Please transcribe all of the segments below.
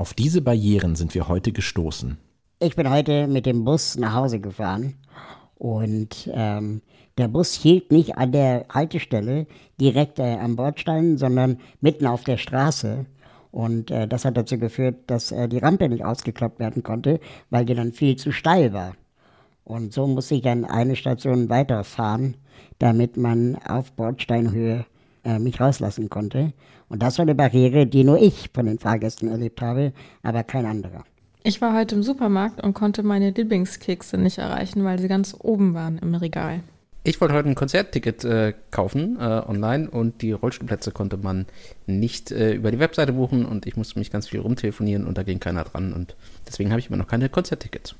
Auf diese Barrieren sind wir heute gestoßen. Ich bin heute mit dem Bus nach Hause gefahren und ähm, der Bus hielt nicht an der Haltestelle direkt äh, am Bordstein, sondern mitten auf der Straße. Und äh, das hat dazu geführt, dass äh, die Rampe nicht ausgeklappt werden konnte, weil die dann viel zu steil war. Und so musste ich dann eine Station weiterfahren, damit man auf Bordsteinhöhe äh, mich rauslassen konnte. Und das war eine Barriere, die nur ich von den Fahrgästen erlebt habe, aber kein anderer. Ich war heute im Supermarkt und konnte meine Lieblingskekse nicht erreichen, weil sie ganz oben waren im Regal. Ich wollte heute ein Konzertticket äh, kaufen äh, online und die Rollstuhlplätze konnte man nicht äh, über die Webseite buchen und ich musste mich ganz viel rumtelefonieren und da ging keiner dran und deswegen habe ich immer noch keine Konzerttickets.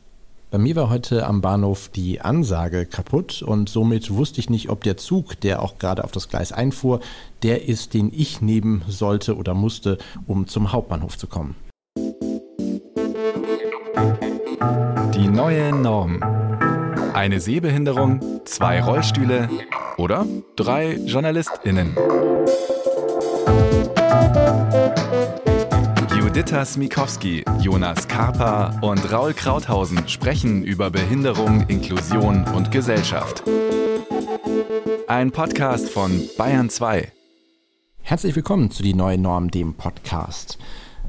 Bei mir war heute am Bahnhof die Ansage kaputt und somit wusste ich nicht, ob der Zug, der auch gerade auf das Gleis einfuhr, der ist, den ich nehmen sollte oder musste, um zum Hauptbahnhof zu kommen. Die neue Norm. Eine Sehbehinderung, zwei Rollstühle oder drei JournalistInnen. Juditha Smikowski, Jonas Karpa und Raul Krauthausen sprechen über Behinderung, Inklusion und Gesellschaft. Ein Podcast von Bayern 2. Herzlich willkommen zu Die neue Norm, dem Podcast.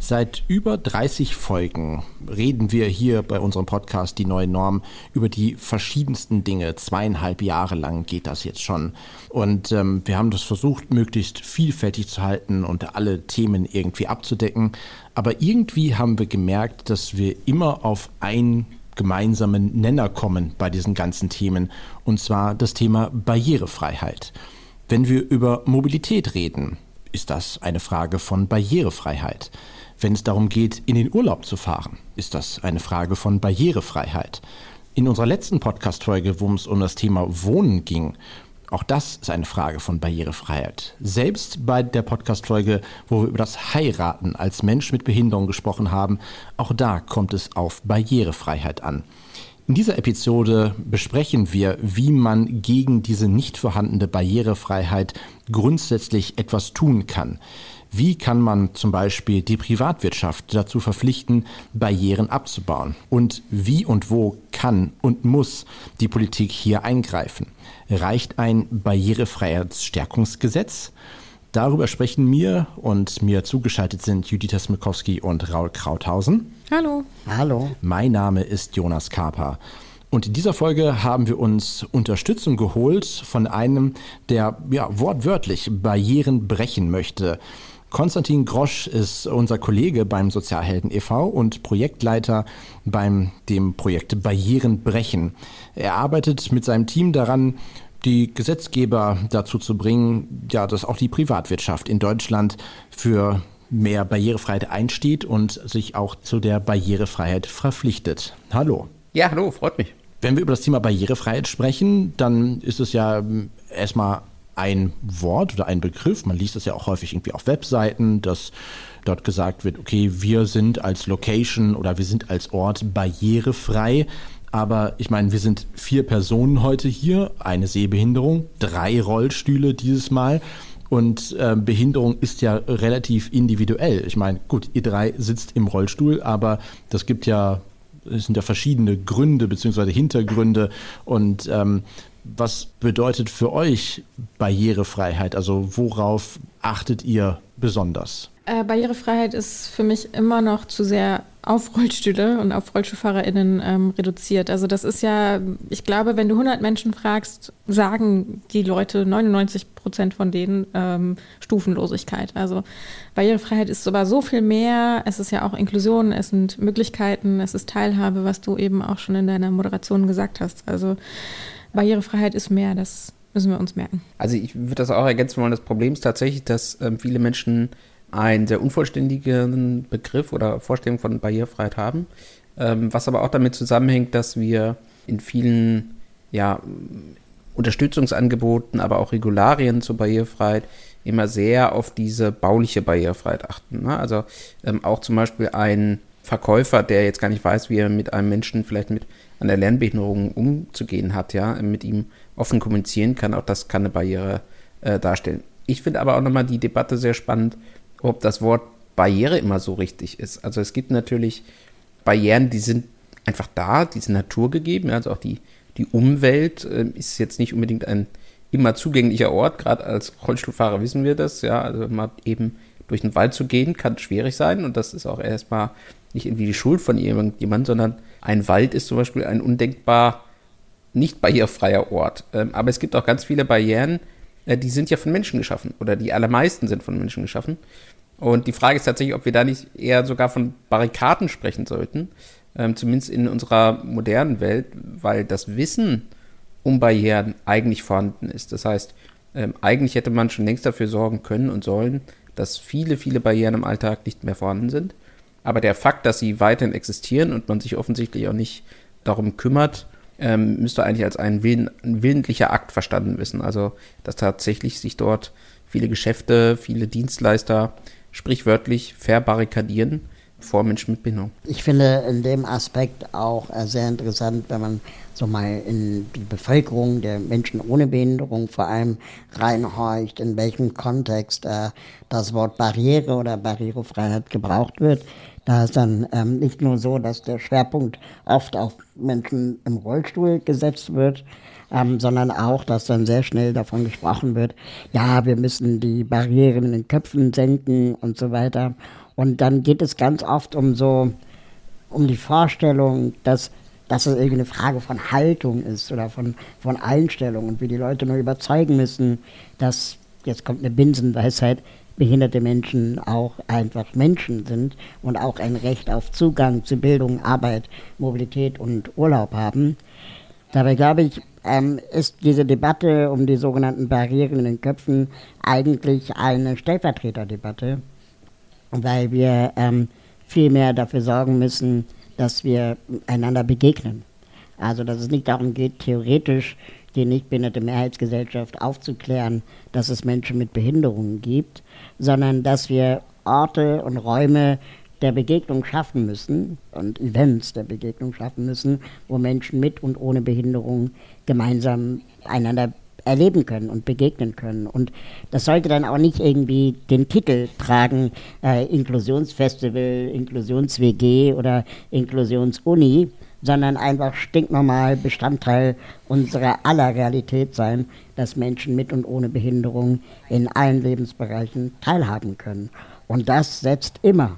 Seit über 30 Folgen reden wir hier bei unserem Podcast Die neue Norm über die verschiedensten Dinge. Zweieinhalb Jahre lang geht das jetzt schon. Und ähm, wir haben das versucht, möglichst vielfältig zu halten und alle Themen irgendwie abzudecken. Aber irgendwie haben wir gemerkt, dass wir immer auf einen gemeinsamen Nenner kommen bei diesen ganzen Themen. Und zwar das Thema Barrierefreiheit. Wenn wir über Mobilität reden, ist das eine Frage von Barrierefreiheit. Wenn es darum geht, in den Urlaub zu fahren, ist das eine Frage von Barrierefreiheit. In unserer letzten Podcast-Folge, wo es um das Thema Wohnen ging, auch das ist eine Frage von Barrierefreiheit. Selbst bei der Podcast-Folge, wo wir über das Heiraten als Mensch mit Behinderung gesprochen haben, auch da kommt es auf Barrierefreiheit an. In dieser Episode besprechen wir, wie man gegen diese nicht vorhandene Barrierefreiheit grundsätzlich etwas tun kann. Wie kann man zum Beispiel die Privatwirtschaft dazu verpflichten, Barrieren abzubauen? Und wie und wo kann und muss die Politik hier eingreifen? Reicht ein Barrierefreiheitsstärkungsgesetz? Darüber sprechen mir und mir zugeschaltet sind Judith Smikowski und Raul Krauthausen. Hallo. Hallo. Mein Name ist Jonas Kaper. Und in dieser Folge haben wir uns Unterstützung geholt von einem, der ja, wortwörtlich Barrieren brechen möchte. Konstantin Grosch ist unser Kollege beim Sozialhelden e.V. und Projektleiter beim dem Projekt Barrieren brechen. Er arbeitet mit seinem Team daran, die Gesetzgeber dazu zu bringen, ja, dass auch die Privatwirtschaft in Deutschland für mehr Barrierefreiheit einsteht und sich auch zu der Barrierefreiheit verpflichtet. Hallo. Ja, hallo, freut mich. Wenn wir über das Thema Barrierefreiheit sprechen, dann ist es ja erstmal ein Wort oder ein Begriff. Man liest das ja auch häufig irgendwie auf Webseiten, dass dort gesagt wird, okay, wir sind als Location oder wir sind als Ort barrierefrei. Aber ich meine, wir sind vier Personen heute hier, eine Sehbehinderung, drei Rollstühle dieses Mal. Und äh, Behinderung ist ja relativ individuell. Ich meine, gut, ihr drei sitzt im Rollstuhl, aber das gibt ja, es sind ja verschiedene Gründe bzw. Hintergründe. Und ähm, was bedeutet für euch Barrierefreiheit? Also worauf achtet ihr besonders? Äh, Barrierefreiheit ist für mich immer noch zu sehr auf Rollstühle und auf RollstuhlfahrerInnen ähm, reduziert. Also das ist ja, ich glaube, wenn du 100 Menschen fragst, sagen die Leute, 99 Prozent von denen, ähm, Stufenlosigkeit. Also Barrierefreiheit ist aber so viel mehr. Es ist ja auch Inklusion, es sind Möglichkeiten, es ist Teilhabe, was du eben auch schon in deiner Moderation gesagt hast. Also Barrierefreiheit ist mehr, das müssen wir uns merken. Also ich würde das auch ergänzen wollen. Das Problem ist tatsächlich, dass ähm, viele Menschen einen sehr unvollständigen Begriff oder Vorstellung von Barrierefreiheit haben, ähm, was aber auch damit zusammenhängt, dass wir in vielen ja, Unterstützungsangeboten, aber auch Regularien zur Barrierefreiheit immer sehr auf diese bauliche Barrierefreiheit achten. Ne? Also ähm, auch zum Beispiel ein Verkäufer, der jetzt gar nicht weiß, wie er mit einem Menschen vielleicht mit einer Lernbehinderung umzugehen hat, ja, mit ihm offen kommunizieren kann, auch das kann eine Barriere äh, darstellen. Ich finde aber auch nochmal die Debatte sehr spannend, ob das Wort Barriere immer so richtig ist. Also es gibt natürlich Barrieren, die sind einfach da, die sind naturgegeben. Also auch die, die Umwelt äh, ist jetzt nicht unbedingt ein immer zugänglicher Ort. Gerade als Rollstuhlfahrer wissen wir das. Ja, also mal eben durch den Wald zu gehen, kann schwierig sein. Und das ist auch erstmal nicht irgendwie die Schuld von irgendjemandem, sondern ein Wald ist zum Beispiel ein undenkbar nicht barrierefreier Ort. Ähm, aber es gibt auch ganz viele Barrieren, äh, die sind ja von Menschen geschaffen oder die allermeisten sind von Menschen geschaffen. Und die Frage ist tatsächlich, ob wir da nicht eher sogar von Barrikaden sprechen sollten, ähm, zumindest in unserer modernen Welt, weil das Wissen um Barrieren eigentlich vorhanden ist. Das heißt, ähm, eigentlich hätte man schon längst dafür sorgen können und sollen, dass viele, viele Barrieren im Alltag nicht mehr vorhanden sind. Aber der Fakt, dass sie weiterhin existieren und man sich offensichtlich auch nicht darum kümmert, ähm, müsste eigentlich als ein, willen, ein willentlicher Akt verstanden wissen. Also, dass tatsächlich sich dort viele Geschäfte, viele Dienstleister sprichwörtlich verbarrikadieren vor Menschen mit Behinderung. Ich finde in dem Aspekt auch äh, sehr interessant, wenn man so mal in die Bevölkerung der Menschen ohne Behinderung vor allem reinhorcht, in welchem Kontext äh, das Wort Barriere oder Barrierefreiheit gebraucht wird. Da ist dann ähm, nicht nur so, dass der Schwerpunkt oft auf Menschen im Rollstuhl gesetzt wird, ähm, sondern auch, dass dann sehr schnell davon gesprochen wird, ja, wir müssen die Barrieren in den Köpfen senken und so weiter. Und dann geht es ganz oft um so, um die Vorstellung, dass, dass es irgendeine Frage von Haltung ist oder von, von Einstellung und wie die Leute nur überzeugen müssen, dass, jetzt kommt eine Binsenweisheit, behinderte Menschen auch einfach Menschen sind und auch ein Recht auf Zugang zu Bildung, Arbeit, Mobilität und Urlaub haben. Dabei glaube ich, ähm, ist diese Debatte um die sogenannten Barrieren in den Köpfen eigentlich eine Stellvertreterdebatte, weil wir ähm, viel mehr dafür sorgen müssen, dass wir einander begegnen. Also dass es nicht darum geht, theoretisch die nicht behinderte Mehrheitsgesellschaft aufzuklären, dass es Menschen mit Behinderungen gibt, sondern dass wir Orte und Räume der Begegnung schaffen müssen und Events der Begegnung schaffen müssen, wo Menschen mit und ohne Behinderung gemeinsam einander erleben können und begegnen können. Und das sollte dann auch nicht irgendwie den Titel tragen, äh, Inklusionsfestival, Inklusions-WG oder Inklusions-Uni, sondern einfach stinknormal Bestandteil unserer aller Realität sein, dass Menschen mit und ohne Behinderung in allen Lebensbereichen teilhaben können. Und das setzt immer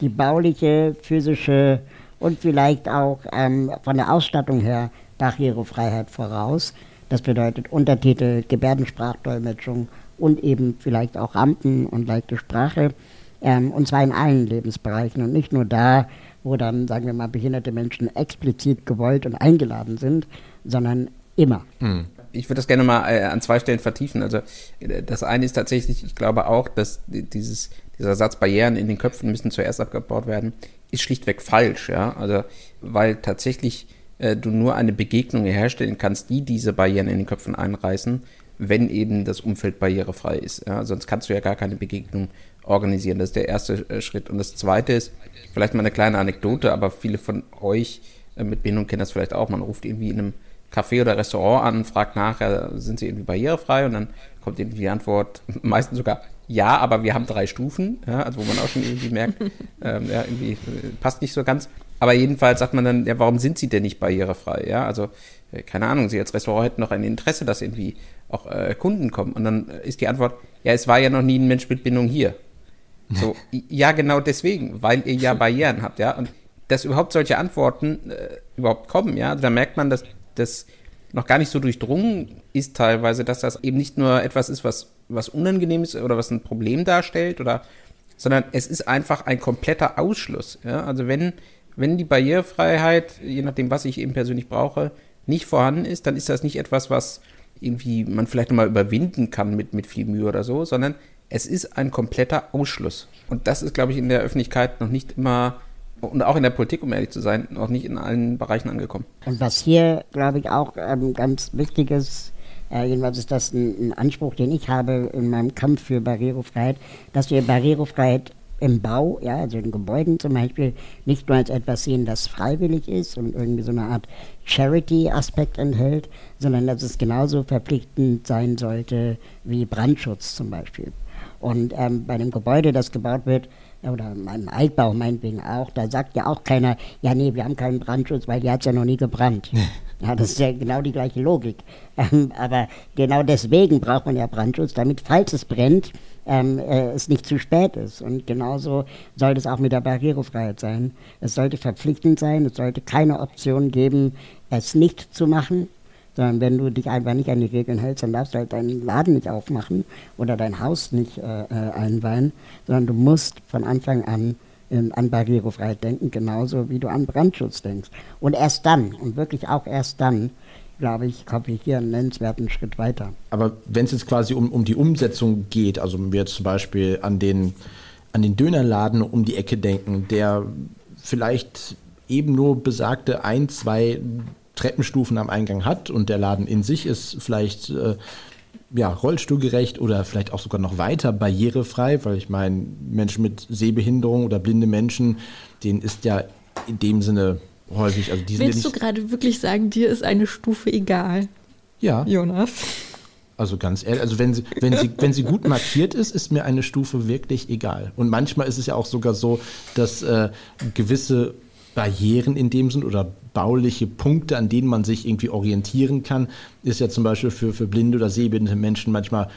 die bauliche, physische und vielleicht auch ähm, von der Ausstattung her Barrierefreiheit voraus. Das bedeutet Untertitel, Gebärdensprachdolmetschung und eben vielleicht auch Rampen und leichte Sprache. Ähm, und zwar in allen Lebensbereichen und nicht nur da, wo dann, sagen wir mal, behinderte Menschen explizit gewollt und eingeladen sind, sondern immer. Hm. Ich würde das gerne mal äh, an zwei Stellen vertiefen. Also äh, das eine ist tatsächlich, ich glaube auch, dass dieses, dieser Satz Barrieren in den Köpfen müssen zuerst abgebaut werden, ist schlichtweg falsch, ja. Also weil tatsächlich äh, du nur eine Begegnung herstellen kannst, die diese Barrieren in den Köpfen einreißen, wenn eben das Umfeld barrierefrei ist. Ja? Sonst kannst du ja gar keine Begegnung organisieren. Das ist der erste äh, Schritt. Und das zweite ist, vielleicht mal eine kleine Anekdote, aber viele von euch äh, mit Behinderung kennen das vielleicht auch. Man ruft irgendwie in einem Café oder Restaurant an und fragt nachher, sind sie irgendwie barrierefrei? Und dann kommt irgendwie die Antwort, meistens sogar ja, aber wir haben drei Stufen, ja, also wo man auch schon irgendwie merkt, ähm, ja, irgendwie äh, passt nicht so ganz. Aber jedenfalls sagt man dann, ja, warum sind sie denn nicht barrierefrei? Ja, also, keine Ahnung, sie als Restaurant hätten noch ein Interesse, dass irgendwie auch äh, Kunden kommen. Und dann ist die Antwort, ja, es war ja noch nie ein Mensch mit Bindung hier. So, ja, genau deswegen, weil ihr ja Barrieren habt, ja. Und dass überhaupt solche Antworten äh, überhaupt kommen, ja, da merkt man, dass das noch gar nicht so durchdrungen ist teilweise, dass das eben nicht nur etwas ist, was, was unangenehm ist oder was ein Problem darstellt oder, sondern es ist einfach ein kompletter Ausschluss, ja. Also wenn, wenn die Barrierefreiheit, je nachdem, was ich eben persönlich brauche, nicht vorhanden ist, dann ist das nicht etwas, was irgendwie man vielleicht nochmal überwinden kann mit, mit viel Mühe oder so, sondern es ist ein kompletter Ausschluss. Und das ist, glaube ich, in der Öffentlichkeit noch nicht immer und auch in der Politik, um ehrlich zu sein, noch nicht in allen Bereichen angekommen. Und was hier, glaube ich, auch ähm, ganz wichtig ist, äh, jedenfalls ist das ein, ein, Anspruch, den ich habe in meinem Kampf für Barrierefreiheit, dass wir Barrierefreiheit im Bau, ja, also in Gebäuden zum Beispiel, nicht nur als etwas sehen, das freiwillig ist und irgendwie so eine Art Charity-Aspekt enthält, sondern dass es genauso verpflichtend sein sollte wie Brandschutz zum Beispiel. Und ähm, bei einem Gebäude, das gebaut wird, oder im Altbau meinetwegen auch, da sagt ja auch keiner, ja nee, wir haben keinen Brandschutz, weil die hat ja noch nie gebrannt. ja, das ist ja genau die gleiche Logik. Ähm, aber genau deswegen braucht man ja Brandschutz, damit, falls es brennt, ähm, äh, es nicht zu spät ist. Und genauso soll es auch mit der Barrierefreiheit sein. Es sollte verpflichtend sein, es sollte keine Option geben, es nicht zu machen, sondern wenn du dich einfach nicht an die Regeln hältst, dann darfst du halt deinen Laden nicht aufmachen oder dein Haus nicht äh, äh einweihen, sondern du musst von Anfang an ähm, an Barrierefreiheit denken, genauso wie du an Brandschutz denkst. Und erst dann, und wirklich auch erst dann, glaube ich, komme ich hier einen nennenswerten Schritt weiter. Aber wenn es jetzt quasi um, um die Umsetzung geht, also wenn wir jetzt zum Beispiel an den, an den Dönerladen um die Ecke denken, der vielleicht eben nur besagte ein, zwei Treppenstufen am Eingang hat und der Laden in sich ist vielleicht äh, ja, rollstuhlgerecht oder vielleicht auch sogar noch weiter barrierefrei, weil ich meine, Menschen mit Sehbehinderung oder blinde Menschen, denen ist ja in dem Sinne häufig, also die sind Willst ja du gerade wirklich sagen, dir ist eine Stufe egal? Ja. Jonas. Also ganz ehrlich, also wenn sie, wenn sie, wenn sie gut markiert ist, ist mir eine Stufe wirklich egal. Und manchmal ist es ja auch sogar so, dass äh, gewisse Barrieren in dem Sinn oder bauliche Punkte, an denen man sich irgendwie orientieren kann, ist ja zum Beispiel für, für blinde oder sehbehinderte Menschen manchmal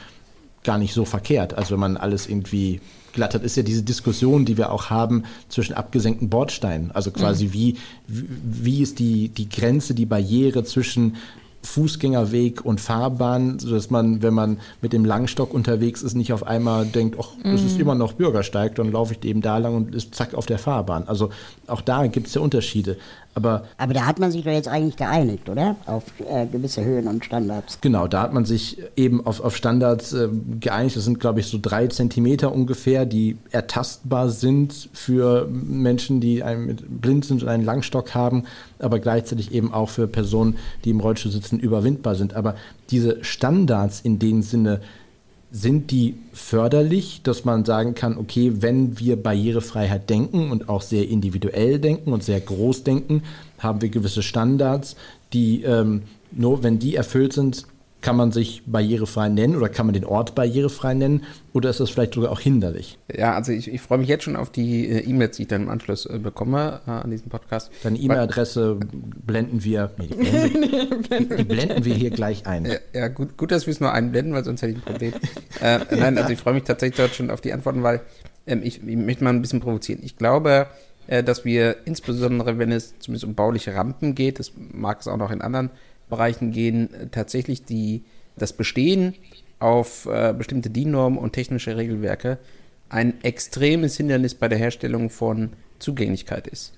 gar nicht so verkehrt. Also wenn man alles irgendwie glatt hat, ist ja diese Diskussion, die wir auch haben zwischen abgesenkten Bordsteinen. Also quasi mhm. wie, wie ist die, die Grenze, die Barriere zwischen Fußgängerweg und Fahrbahn, sodass man, wenn man mit dem Langstock unterwegs ist, nicht auf einmal denkt, ach, das ist mhm. immer noch Bürgersteig, dann laufe ich eben da lang und ist zack auf der Fahrbahn. Also auch da gibt es ja Unterschiede. Aber, Aber da hat man sich doch jetzt eigentlich geeinigt, oder? Auf äh, gewisse Höhen und Standards. Genau, da hat man sich eben auf, auf Standards äh, geeinigt. Das sind, glaube ich, so drei Zentimeter ungefähr, die ertastbar sind für Menschen, die einen blind sind und einen Langstock haben, aber gleichzeitig eben auch für Personen, die im Rollstuhl sitzen, überwindbar sind. Aber diese Standards in dem Sinne, sind die förderlich, dass man sagen kann, okay, wenn wir Barrierefreiheit denken und auch sehr individuell denken und sehr groß denken, haben wir gewisse Standards, die ähm, nur wenn die erfüllt sind, kann man sich barrierefrei nennen oder kann man den Ort barrierefrei nennen oder ist das vielleicht sogar auch hinderlich? Ja, also ich, ich freue mich jetzt schon auf die äh, E-Mails, die ich dann im Anschluss äh, bekomme äh, an diesem Podcast. Deine E-Mail-Adresse blenden wir, nee, die, blenden wir, die blenden wir hier gleich ein. Ja, ja gut, gut, dass wir es nur einblenden, weil sonst hätte ich ein Problem. äh, nein, also ich freue mich tatsächlich dort schon auf die Antworten, weil ähm, ich, ich, möchte mal ein bisschen provozieren. Ich glaube, dass wir insbesondere, wenn es zumindest um bauliche Rampen geht, das mag es auch noch in anderen Bereichen gehen, tatsächlich die, das Bestehen auf äh, bestimmte DIN-Normen und technische Regelwerke ein extremes Hindernis bei der Herstellung von Zugänglichkeit ist.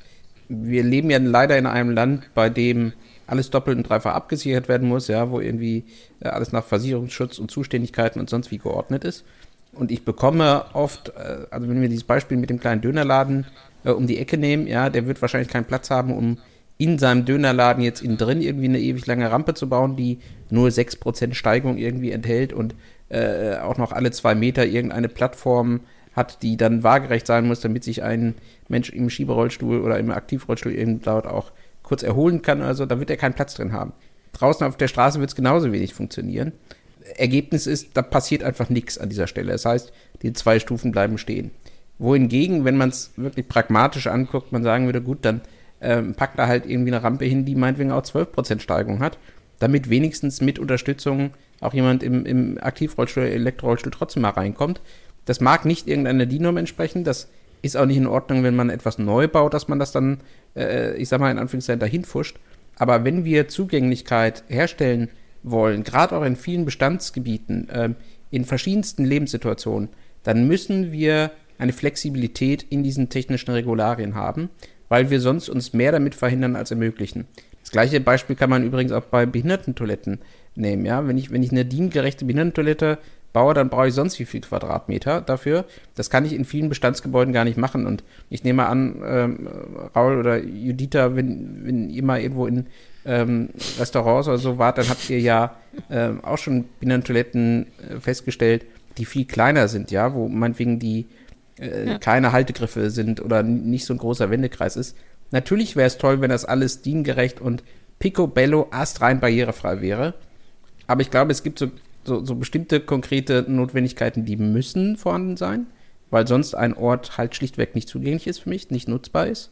Wir leben ja leider in einem Land, bei dem alles doppelt und dreifach abgesichert werden muss, ja, wo irgendwie äh, alles nach Versicherungsschutz und Zuständigkeiten und sonst wie geordnet ist. Und ich bekomme oft, äh, also wenn wir dieses Beispiel mit dem kleinen Dönerladen äh, um die Ecke nehmen, ja, der wird wahrscheinlich keinen Platz haben, um in seinem Dönerladen jetzt innen drin irgendwie eine ewig lange Rampe zu bauen, die nur 6% Steigung irgendwie enthält und äh, auch noch alle zwei Meter irgendeine Plattform hat, die dann waagerecht sein muss, damit sich ein Mensch im Schieberollstuhl oder im Aktivrollstuhl eben dort auch kurz erholen kann. Also da wird er keinen Platz drin haben. Draußen auf der Straße wird es genauso wenig funktionieren. Ergebnis ist, da passiert einfach nichts an dieser Stelle. Das heißt, die zwei Stufen bleiben stehen. Wohingegen, wenn man es wirklich pragmatisch anguckt, man sagen würde, gut, dann ähm, packt da halt irgendwie eine Rampe hin, die meinetwegen auch 12% Steigung hat, damit wenigstens mit Unterstützung auch jemand im, im Aktivrollstuhl, Elektrorollstuhl trotzdem mal reinkommt. Das mag nicht irgendeiner DIN-Norm entsprechen, das ist auch nicht in Ordnung, wenn man etwas neu baut, dass man das dann, äh, ich sag mal in Anführungszeichen, dahin fuscht. Aber wenn wir Zugänglichkeit herstellen wollen, gerade auch in vielen Bestandsgebieten, äh, in verschiedensten Lebenssituationen, dann müssen wir eine Flexibilität in diesen technischen Regularien haben weil wir sonst uns mehr damit verhindern als ermöglichen. Das gleiche Beispiel kann man übrigens auch bei Behindertentoiletten nehmen. Ja? Wenn, ich, wenn ich eine diengerechte Behindertentoilette baue, dann brauche ich sonst wie viel Quadratmeter dafür. Das kann ich in vielen Bestandsgebäuden gar nicht machen. Und ich nehme an, ähm, Raul oder Judita, wenn, wenn ihr mal irgendwo in ähm, Restaurants oder so wart, dann habt ihr ja ähm, auch schon Behindertentoiletten äh, festgestellt, die viel kleiner sind, ja, wo meinetwegen die äh, ja. keine Haltegriffe sind oder nicht so ein großer Wendekreis ist. Natürlich wäre es toll, wenn das alles diengerecht und picobello astrein barrierefrei wäre. Aber ich glaube, es gibt so, so, so bestimmte konkrete Notwendigkeiten, die müssen vorhanden sein. weil sonst ein Ort halt schlichtweg nicht zugänglich ist für mich, nicht nutzbar ist.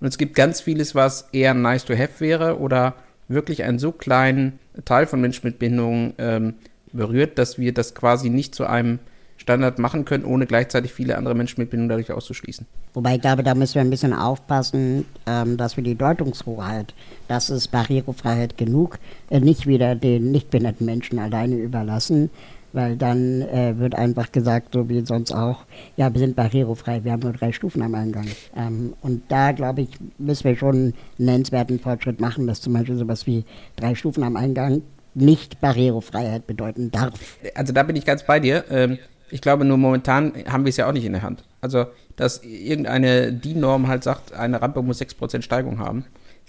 Und es gibt ganz vieles, was eher nice to have wäre oder wirklich einen so kleinen Teil von Menschen mit Behinderung ähm, berührt, dass wir das quasi nicht zu einem Standard machen können, ohne gleichzeitig viele andere Menschen mit Behinderung dadurch auszuschließen. Wobei ich glaube, da müssen wir ein bisschen aufpassen, ähm, dass wir die Deutungshoheit, das ist Barrierefreiheit genug, äh, nicht wieder den nicht behinderten Menschen alleine überlassen, weil dann äh, wird einfach gesagt, so wie sonst auch, ja, wir sind barrierefrei, wir haben nur drei Stufen am Eingang. Ähm, und da, glaube ich, müssen wir schon einen nennenswerten Fortschritt machen, dass zum Beispiel sowas wie drei Stufen am Eingang nicht Barrierefreiheit bedeuten darf. Also da bin ich ganz bei dir. Ähm, ich glaube, nur momentan haben wir es ja auch nicht in der Hand. Also, dass irgendeine DIN-Norm halt sagt, eine Rampe muss 6% Steigung haben,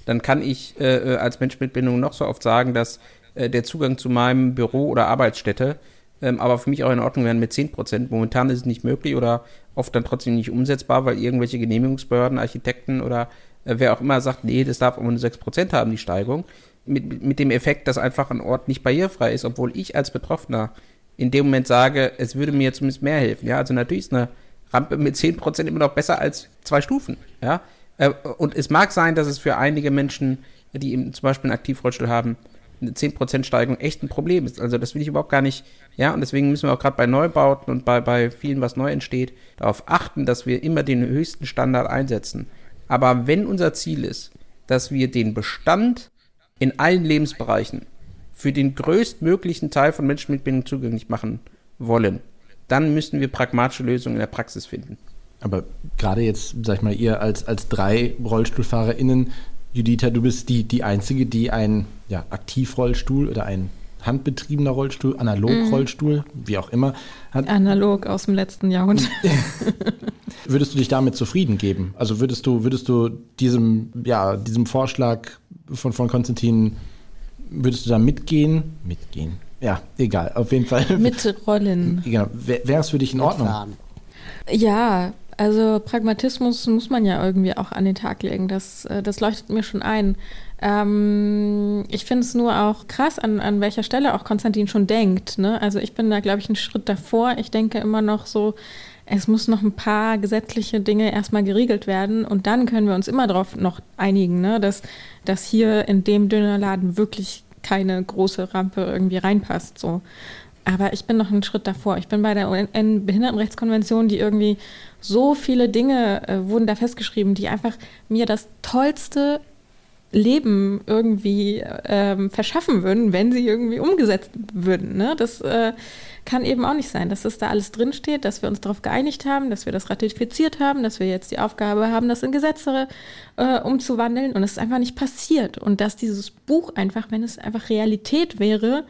dann kann ich äh, äh, als Mensch mit Bindung noch so oft sagen, dass äh, der Zugang zu meinem Büro oder Arbeitsstätte ähm, aber für mich auch in Ordnung wären mit 10%. Momentan ist es nicht möglich oder oft dann trotzdem nicht umsetzbar, weil irgendwelche Genehmigungsbehörden, Architekten oder äh, wer auch immer sagt, nee, das darf aber nur 6% haben, die Steigung. Mit, mit dem Effekt, dass einfach ein Ort nicht barrierefrei ist, obwohl ich als Betroffener in dem Moment sage, es würde mir zumindest mehr helfen. Ja, also natürlich ist eine Rampe mit 10% immer noch besser als zwei Stufen. Ja, äh, und es mag sein, dass es für einige Menschen, die eben zum Beispiel einen Aktivrollstuhl haben, eine 10% Steigung echt ein Problem ist. Also das will ich überhaupt gar nicht, ja, und deswegen müssen wir auch gerade bei Neubauten und bei, bei vielen, was neu entsteht, darauf achten, dass wir immer den höchsten Standard einsetzen. Aber wenn unser Ziel ist, dass wir den Bestand in allen Lebensbereichen für den größtmöglichen Teil von Menschen mit Bindung zugänglich machen wollen, dann müssen wir pragmatische Lösungen in der Praxis finden. Aber gerade jetzt, sag ich mal, ihr als, als drei RollstuhlfahrerInnen Juditha, du bist die, die Einzige, die einen ja, Aktivrollstuhl oder einen handbetriebener Rollstuhl, Analog-Rollstuhl, mhm. wie auch immer. Hat. Analog aus dem letzten Jahrhundert. würdest du dich damit zufrieden geben? Also würdest du, würdest du diesem, ja, diesem Vorschlag von, von Konstantin, würdest du da mitgehen? Mitgehen. Ja, egal, auf jeden Fall. Mitrollen. Genau. Wäre es für dich in Ordnung? Ja, also Pragmatismus muss man ja irgendwie auch an den Tag legen. Das, äh, das leuchtet mir schon ein. Ähm, ich finde es nur auch krass, an, an welcher Stelle auch Konstantin schon denkt. Ne? Also ich bin da, glaube ich, einen Schritt davor. Ich denke immer noch so, es muss noch ein paar gesetzliche Dinge erstmal geregelt werden und dann können wir uns immer darauf noch einigen, ne? dass, dass hier in dem Dönerladen wirklich keine große Rampe irgendwie reinpasst. So. Aber ich bin noch einen Schritt davor. Ich bin bei der UN-Behindertenrechtskonvention, die irgendwie so viele Dinge äh, wurden da festgeschrieben, die einfach mir das tollste Leben irgendwie ähm, verschaffen würden, wenn sie irgendwie umgesetzt würden. Ne? Das äh, kann eben auch nicht sein, dass das da alles drinsteht, dass wir uns darauf geeinigt haben, dass wir das ratifiziert haben, dass wir jetzt die Aufgabe haben, das in Gesetze äh, umzuwandeln und es ist einfach nicht passiert. Und dass dieses Buch einfach, wenn es einfach Realität wäre,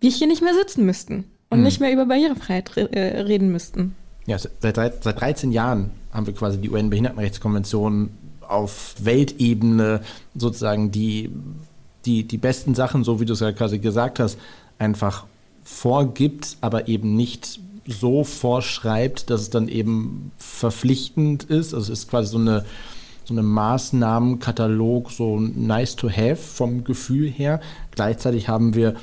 wir hier nicht mehr sitzen müssten und mhm. nicht mehr über Barrierefreiheit re äh, reden müssten. Ja, seit, seit 13 Jahren haben wir quasi die UN-Behindertenrechtskonvention auf Weltebene sozusagen die, die, die besten Sachen, so wie du es ja quasi gesagt hast, einfach vorgibt, aber eben nicht so vorschreibt, dass es dann eben verpflichtend ist. Also es ist quasi so eine, so eine Maßnahmenkatalog, so nice to have vom Gefühl her. Gleichzeitig haben wir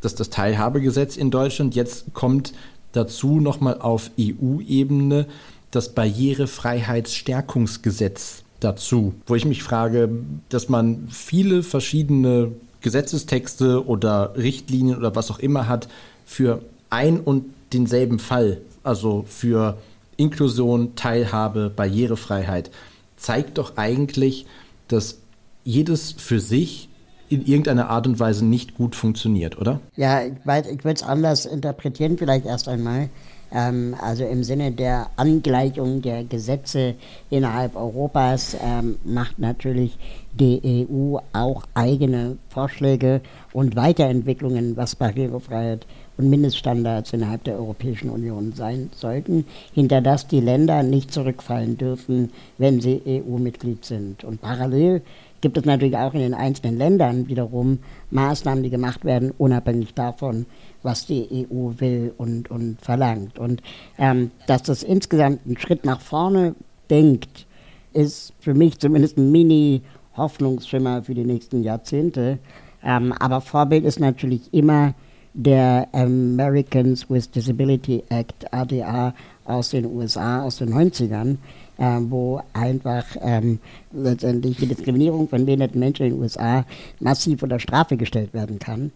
das, das Teilhabegesetz in Deutschland. Jetzt kommt dazu nochmal auf EU-Ebene das Barrierefreiheitsstärkungsgesetz dazu, wo ich mich frage, dass man viele verschiedene Gesetzestexte oder Richtlinien oder was auch immer hat für ein und denselben Fall, also für Inklusion, Teilhabe, Barrierefreiheit, zeigt doch eigentlich, dass jedes für sich in irgendeiner Art und Weise nicht gut funktioniert, oder? Ja, ich, ich würde es anders interpretieren, vielleicht erst einmal. Ähm, also im Sinne der Angleichung der Gesetze innerhalb Europas ähm, macht natürlich die EU auch eigene Vorschläge und Weiterentwicklungen, was Barrierefreiheit und Mindeststandards innerhalb der Europäischen Union sein sollten, hinter das die Länder nicht zurückfallen dürfen, wenn sie EU-Mitglied sind. Und parallel gibt es natürlich auch in den einzelnen Ländern wiederum Maßnahmen, die gemacht werden, unabhängig davon, was die EU will und, und verlangt. Und ähm, dass das insgesamt einen Schritt nach vorne denkt, ist für mich zumindest ein Mini-Hoffnungsschimmer für die nächsten Jahrzehnte. Ähm, aber Vorbild ist natürlich immer der Americans with Disability Act, ADA, aus den USA aus den 90ern, äh, wo einfach ähm, letztendlich die Diskriminierung von behinderten Menschen in den USA massiv unter Strafe gestellt werden kann.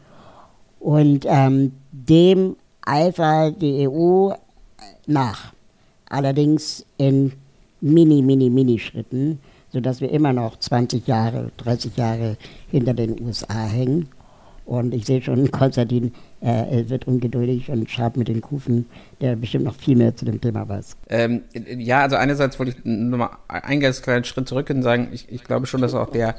Und ähm, dem eifert die EU nach. Allerdings in mini, mini, mini Schritten, sodass wir immer noch 20 Jahre, 30 Jahre hinter den USA hängen. Und ich sehe schon, Konstantin äh, wird ungeduldig und schaut mit den Kufen, der bestimmt noch viel mehr zu dem Thema weiß. Ähm, ja, also einerseits wollte ich nochmal einen ganz kleinen Schritt zurück und sagen, ich, ich glaube schon, dass auch der,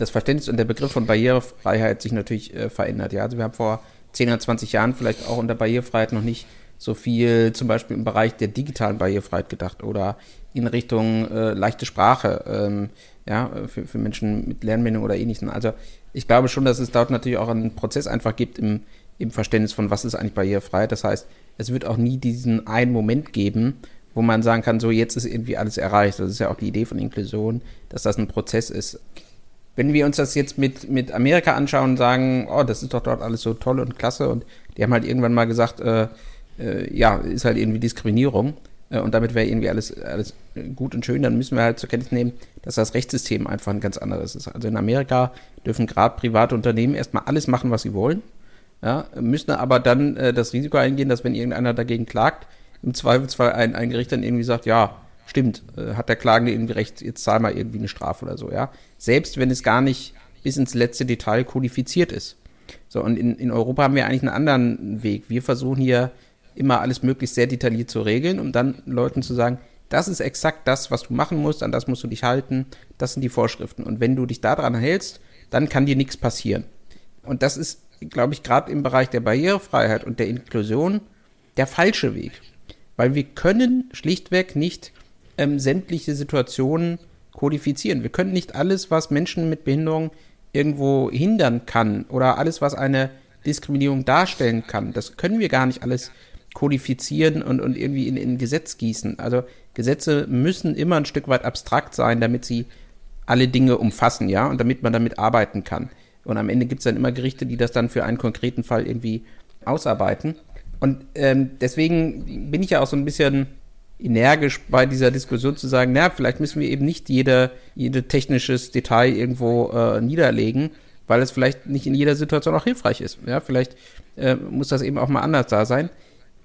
das Verständnis und der Begriff von Barrierefreiheit sich natürlich äh, verändert. Ja, also wir haben vor 10 oder 20 Jahren vielleicht auch unter Barrierefreiheit noch nicht so viel zum Beispiel im Bereich der digitalen Barrierefreiheit gedacht oder in Richtung äh, leichte Sprache, ähm, ja, für, für Menschen mit Lernbindung oder ähnlichem. Also ich glaube schon, dass es dort natürlich auch einen Prozess einfach gibt im, im Verständnis von, was ist eigentlich Barrierefreiheit. Das heißt, es wird auch nie diesen einen Moment geben, wo man sagen kann, so jetzt ist irgendwie alles erreicht. Das ist ja auch die Idee von Inklusion, dass das ein Prozess ist. Wenn wir uns das jetzt mit, mit Amerika anschauen und sagen, oh, das ist doch dort alles so toll und klasse und die haben halt irgendwann mal gesagt, äh, äh, ja, ist halt irgendwie Diskriminierung äh, und damit wäre irgendwie alles, alles gut und schön, dann müssen wir halt zur Kenntnis nehmen, dass das Rechtssystem einfach ein ganz anderes ist. Also in Amerika dürfen gerade private Unternehmen erstmal alles machen, was sie wollen, ja, müssen aber dann äh, das Risiko eingehen, dass wenn irgendeiner dagegen klagt, im Zweifelsfall ein, ein Gericht dann irgendwie sagt, ja, stimmt, äh, hat der Klagende irgendwie recht, jetzt zahl mal irgendwie eine Strafe oder so, ja. Selbst wenn es gar nicht bis ins letzte Detail kodifiziert ist. So, und in, in Europa haben wir eigentlich einen anderen Weg. Wir versuchen hier immer alles möglichst sehr detailliert zu regeln, um dann Leuten zu sagen, das ist exakt das, was du machen musst, an das musst du dich halten, das sind die Vorschriften. Und wenn du dich daran hältst, dann kann dir nichts passieren. Und das ist, glaube ich, gerade im Bereich der Barrierefreiheit und der Inklusion der falsche Weg. Weil wir können schlichtweg nicht ähm, sämtliche Situationen kodifizieren. Wir können nicht alles, was Menschen mit Behinderung irgendwo hindern kann oder alles, was eine Diskriminierung darstellen kann, das können wir gar nicht alles kodifizieren und, und irgendwie in, in Gesetz gießen. Also Gesetze müssen immer ein Stück weit abstrakt sein, damit sie alle Dinge umfassen, ja, und damit man damit arbeiten kann. Und am Ende gibt es dann immer Gerichte, die das dann für einen konkreten Fall irgendwie ausarbeiten. Und ähm, deswegen bin ich ja auch so ein bisschen energisch bei dieser Diskussion zu sagen, na, vielleicht müssen wir eben nicht jede, jede technisches Detail irgendwo äh, niederlegen, weil es vielleicht nicht in jeder Situation auch hilfreich ist. Ja, vielleicht äh, muss das eben auch mal anders da sein.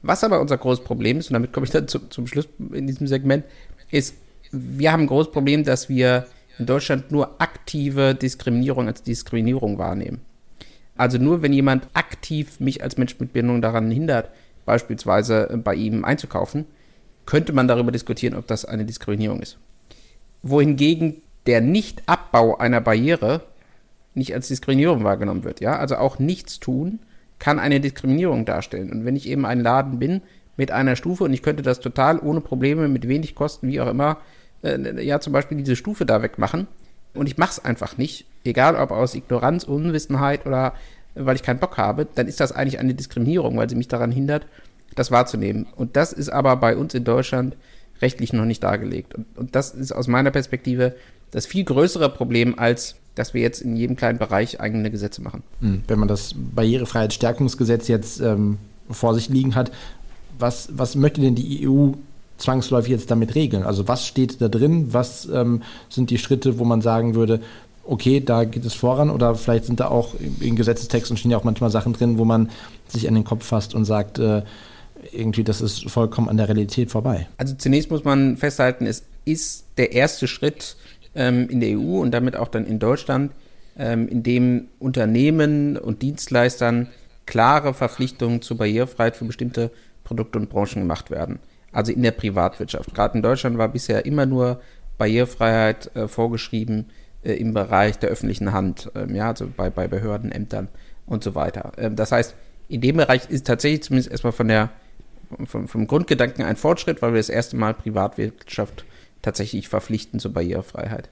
Was aber unser großes Problem ist, und damit komme ich dann zu, zum Schluss in diesem Segment, ist, wir haben ein großes Problem, dass wir in Deutschland nur aktive Diskriminierung als Diskriminierung wahrnehmen. Also nur wenn jemand aktiv mich als Mensch mit Behinderung daran hindert, beispielsweise bei ihm einzukaufen, könnte man darüber diskutieren, ob das eine Diskriminierung ist. Wohingegen der Nichtabbau einer Barriere nicht als Diskriminierung wahrgenommen wird. Ja? Also auch nichts tun kann eine Diskriminierung darstellen. Und wenn ich eben ein Laden bin mit einer Stufe und ich könnte das total ohne Probleme, mit wenig Kosten, wie auch immer, äh, ja zum Beispiel diese Stufe da wegmachen und ich mache es einfach nicht, egal ob aus Ignoranz, Unwissenheit oder weil ich keinen Bock habe, dann ist das eigentlich eine Diskriminierung, weil sie mich daran hindert, das wahrzunehmen. Und das ist aber bei uns in Deutschland rechtlich noch nicht dargelegt. Und, und das ist aus meiner Perspektive das viel größere Problem als dass wir jetzt in jedem kleinen Bereich eigene Gesetze machen. Hm, wenn man das Barrierefreiheitsstärkungsgesetz jetzt ähm, vor sich liegen hat, was, was möchte denn die EU zwangsläufig jetzt damit regeln? Also was steht da drin? Was ähm, sind die Schritte, wo man sagen würde, okay, da geht es voran oder vielleicht sind da auch in Gesetzestexten stehen ja auch manchmal Sachen drin, wo man sich an den Kopf fasst und sagt, äh, irgendwie, das ist vollkommen an der Realität vorbei. Also zunächst muss man festhalten, es ist der erste Schritt ähm, in der EU und damit auch dann in Deutschland, ähm, in dem Unternehmen und Dienstleistern klare Verpflichtungen zur Barrierefreiheit für bestimmte Produkte und Branchen gemacht werden. Also in der Privatwirtschaft. Gerade in Deutschland war bisher immer nur Barrierefreiheit äh, vorgeschrieben äh, im Bereich der öffentlichen Hand, ähm, ja, also bei, bei Behörden, Ämtern und so weiter. Ähm, das heißt, in dem Bereich ist tatsächlich zumindest erstmal von der, vom, vom Grundgedanken ein Fortschritt, weil wir das erste Mal Privatwirtschaft tatsächlich verpflichten zur Barrierefreiheit.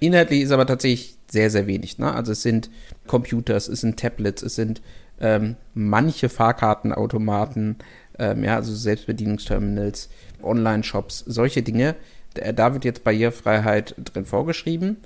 Inhaltlich ist aber tatsächlich sehr, sehr wenig. Ne? Also es sind Computers, es sind Tablets, es sind ähm, manche Fahrkartenautomaten, ähm, ja, also Selbstbedienungsterminals, Online-Shops, solche Dinge. Da wird jetzt Barrierefreiheit drin vorgeschrieben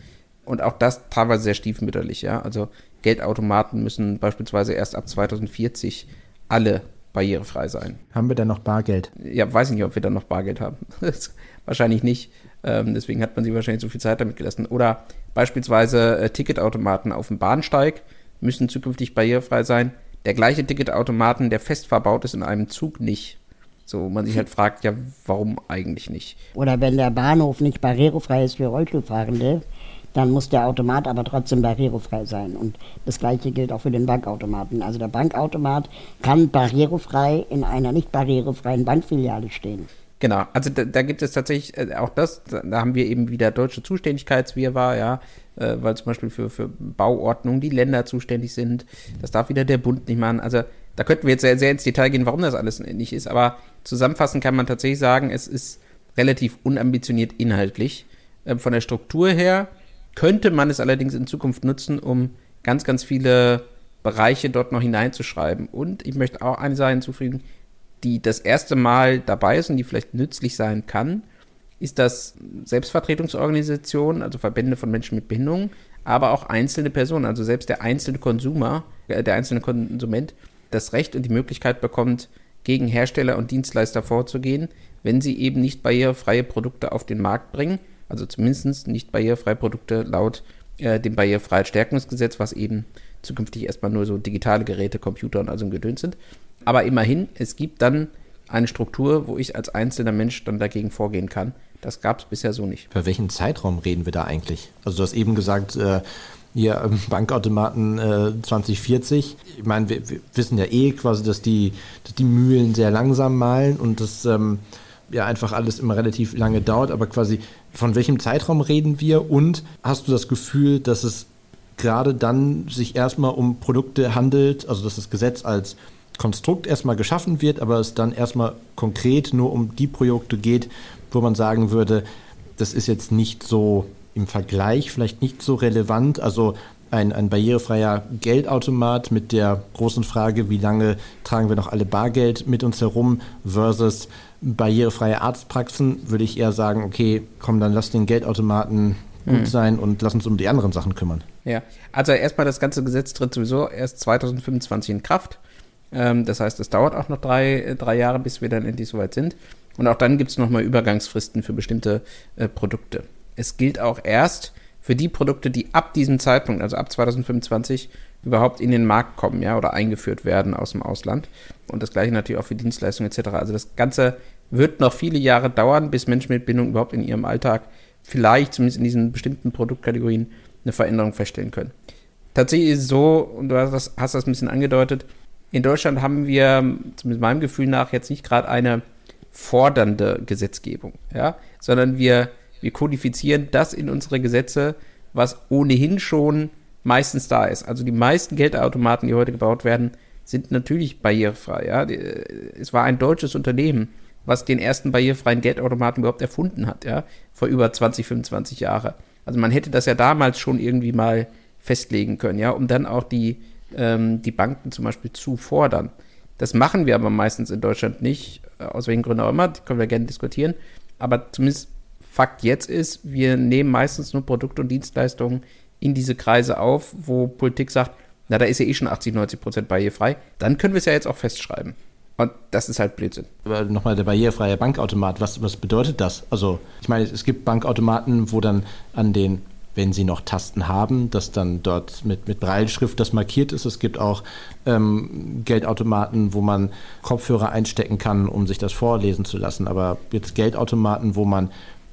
und auch das teilweise sehr stiefmütterlich. Ja? Also Geldautomaten müssen beispielsweise erst ab 2040 alle barrierefrei sein. Haben wir dann noch Bargeld? Ja, weiß ich nicht, ob wir dann noch Bargeld haben. wahrscheinlich nicht. Ähm, deswegen hat man sich wahrscheinlich so viel Zeit damit gelassen. Oder beispielsweise äh, Ticketautomaten auf dem Bahnsteig müssen zukünftig barrierefrei sein. Der gleiche Ticketautomaten, der fest verbaut ist in einem Zug, nicht. So, wo man sich halt fragt, ja, warum eigentlich nicht? Oder wenn der Bahnhof nicht barrierefrei ist für Rollstuhlfahrende, dann muss der Automat aber trotzdem barrierefrei sein. Und das gleiche gilt auch für den Bankautomaten. Also der Bankautomat kann barrierefrei in einer nicht barrierefreien Bankfiliale stehen. Genau, also da, da, gibt es tatsächlich äh, auch das, da, haben wir eben wieder deutsche Zuständigkeitswirrwarr, ja, äh, weil zum Beispiel für, für Bauordnung die Länder zuständig sind. Das darf wieder der Bund nicht machen. Also da könnten wir jetzt sehr, sehr ins Detail gehen, warum das alles nicht ist, aber zusammenfassend kann man tatsächlich sagen, es ist relativ unambitioniert inhaltlich. Äh, von der Struktur her könnte man es allerdings in Zukunft nutzen, um ganz, ganz viele Bereiche dort noch hineinzuschreiben. Und ich möchte auch eine Sache hinzufügen, die das erste Mal dabei ist und die vielleicht nützlich sein kann, ist, dass Selbstvertretungsorganisationen, also Verbände von Menschen mit Behinderungen, aber auch einzelne Personen, also selbst der einzelne Konsumer, äh, der einzelne Konsument, das Recht und die Möglichkeit bekommt, gegen Hersteller und Dienstleister vorzugehen, wenn sie eben nicht barrierefreie Produkte auf den Markt bringen, also zumindest nicht barrierefreie Produkte laut äh, dem Barrierefreiheitsstärkungsgesetz, was eben zukünftig erstmal nur so digitale Geräte, Computer und also ein Gedöns sind. Aber immerhin, es gibt dann eine Struktur, wo ich als einzelner Mensch dann dagegen vorgehen kann. Das gab es bisher so nicht. Für welchen Zeitraum reden wir da eigentlich? Also du hast eben gesagt, äh, hier ähm, Bankautomaten äh, 2040. Ich meine, wir, wir, wissen ja eh quasi, dass die, dass die Mühlen sehr langsam malen und das ähm, ja einfach alles immer relativ lange dauert. Aber quasi von welchem Zeitraum reden wir? Und hast du das Gefühl, dass es gerade dann sich erstmal um Produkte handelt, also dass das Gesetz als Konstrukt erstmal geschaffen wird, aber es dann erstmal konkret nur um die Projekte geht, wo man sagen würde, das ist jetzt nicht so im Vergleich vielleicht nicht so relevant. Also ein, ein barrierefreier Geldautomat mit der großen Frage, wie lange tragen wir noch alle Bargeld mit uns herum versus barrierefreie Arztpraxen, würde ich eher sagen, okay, komm, dann lass den Geldautomaten gut mhm. sein und lass uns um die anderen Sachen kümmern. Ja, also erstmal das ganze Gesetz tritt sowieso erst 2025 in Kraft. Ähm, das heißt, es dauert auch noch drei, äh, drei Jahre, bis wir dann endlich soweit sind. Und auch dann gibt es nochmal Übergangsfristen für bestimmte äh, Produkte. Es gilt auch erst für die Produkte, die ab diesem Zeitpunkt, also ab 2025, überhaupt in den Markt kommen, ja, oder eingeführt werden aus dem Ausland. Und das gleiche natürlich auch für Dienstleistungen etc. Also das Ganze wird noch viele Jahre dauern, bis Menschen mit Bindung überhaupt in ihrem Alltag vielleicht, zumindest in diesen bestimmten Produktkategorien, eine Veränderung feststellen können. Tatsächlich ist es so, und du hast das, hast das ein bisschen angedeutet, in Deutschland haben wir, zumindest meinem Gefühl nach, jetzt nicht gerade eine fordernde Gesetzgebung, ja, sondern wir, wir kodifizieren das in unsere Gesetze, was ohnehin schon meistens da ist. Also die meisten Geldautomaten, die heute gebaut werden, sind natürlich barrierefrei. Ja. Es war ein deutsches Unternehmen, was den ersten barrierefreien Geldautomaten überhaupt erfunden hat, ja, vor über 20, 25 Jahren. Also man hätte das ja damals schon irgendwie mal festlegen können, ja, um dann auch die ähm, die Banken zum Beispiel zu fordern. Das machen wir aber meistens in Deutschland nicht, äh, aus welchen Gründen auch immer, können wir gerne diskutieren. Aber zumindest Fakt jetzt ist, wir nehmen meistens nur Produkte und Dienstleistungen in diese Kreise auf, wo Politik sagt, na, da ist ja eh schon 80, 90 Prozent barrierefrei. Dann können wir es ja jetzt auch festschreiben. Und das ist halt Blödsinn. Aber nochmal der barrierefreie Bankautomat, was, was bedeutet das? Also, ich meine, es gibt Bankautomaten, wo dann an den wenn sie noch Tasten haben, dass dann dort mit, mit Breilschrift das markiert ist. Es gibt auch ähm, Geldautomaten, wo man Kopfhörer einstecken kann, um sich das vorlesen zu lassen. Aber jetzt Geldautomaten, wo man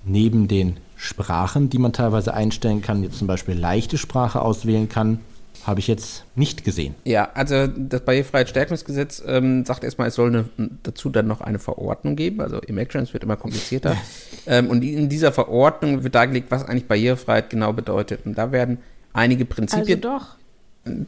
neben den Sprachen, die man teilweise einstellen kann, jetzt zum Beispiel leichte Sprache auswählen kann, habe ich jetzt nicht gesehen. Ja, also das Barrierefreiheitsstärkungsgesetz ähm, sagt erstmal, es soll eine, dazu dann noch eine Verordnung geben. Also im Action, es wird immer komplizierter. ähm, und in dieser Verordnung wird dargelegt, was eigentlich Barrierefreiheit genau bedeutet. Und da werden einige Prinzipien. Also doch.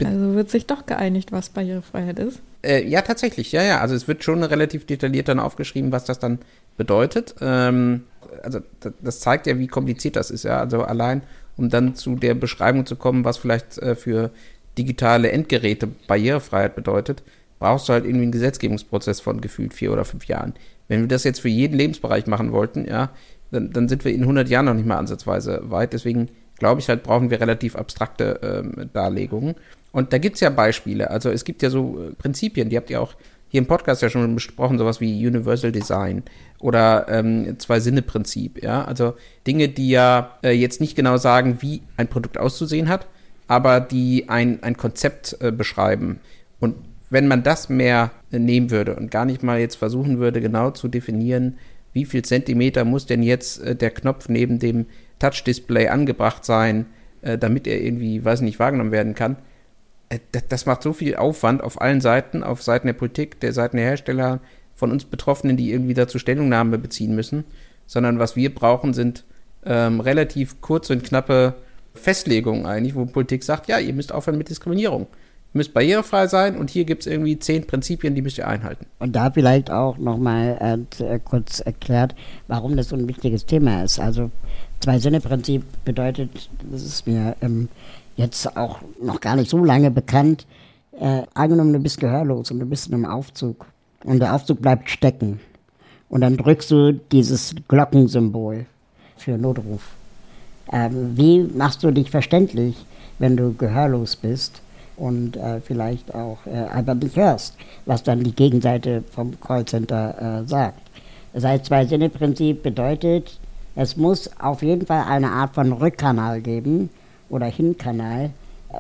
Also wird sich doch geeinigt, was Barrierefreiheit ist? Äh, ja, tatsächlich, ja, ja. Also es wird schon relativ detailliert dann aufgeschrieben, was das dann bedeutet. Ähm, also das zeigt ja, wie kompliziert das ist, ja. Also allein um dann zu der Beschreibung zu kommen, was vielleicht äh, für digitale Endgeräte Barrierefreiheit bedeutet, brauchst du halt irgendwie einen Gesetzgebungsprozess von gefühlt vier oder fünf Jahren. Wenn wir das jetzt für jeden Lebensbereich machen wollten, ja, dann, dann sind wir in 100 Jahren noch nicht mal ansatzweise weit. Deswegen glaube ich halt, brauchen wir relativ abstrakte ähm, Darlegungen. Und da gibt es ja Beispiele. Also es gibt ja so äh, Prinzipien, die habt ihr auch hier im Podcast ja schon besprochen, sowas wie Universal Design oder ähm, Zwei-Sinne-Prinzip, ja. Also Dinge, die ja äh, jetzt nicht genau sagen, wie ein Produkt auszusehen hat, aber die ein, ein Konzept äh, beschreiben. Und wenn man das mehr äh, nehmen würde und gar nicht mal jetzt versuchen würde, genau zu definieren, wie viel Zentimeter muss denn jetzt äh, der Knopf neben dem Touch-Display angebracht sein, äh, damit er irgendwie, weiß nicht, wahrgenommen werden kann, das macht so viel Aufwand auf allen Seiten, auf Seiten der Politik, der Seiten der Hersteller, von uns Betroffenen, die irgendwie dazu Stellungnahme beziehen müssen, sondern was wir brauchen, sind ähm, relativ kurze und knappe Festlegungen eigentlich, wo Politik sagt, ja, ihr müsst aufhören mit Diskriminierung. Ihr müsst barrierefrei sein und hier gibt es irgendwie zehn Prinzipien, die müsst ihr einhalten. Und da vielleicht auch nochmal äh, kurz erklärt, warum das so ein wichtiges Thema ist. Also Zwei-Sinne-Prinzip bedeutet, das ist mir ähm, jetzt auch noch gar nicht so lange bekannt. Äh, angenommen, du bist gehörlos und du bist in einem Aufzug und der Aufzug bleibt stecken. Und dann drückst du dieses Glockensymbol für Notruf. Ähm, wie machst du dich verständlich, wenn du gehörlos bist und äh, vielleicht auch äh, einfach nicht hörst, was dann die Gegenseite vom Callcenter äh, sagt? Das heißt, Zwei-Sinne-Prinzip bedeutet, es muss auf jeden Fall eine Art von Rückkanal geben, oder Hinkanal,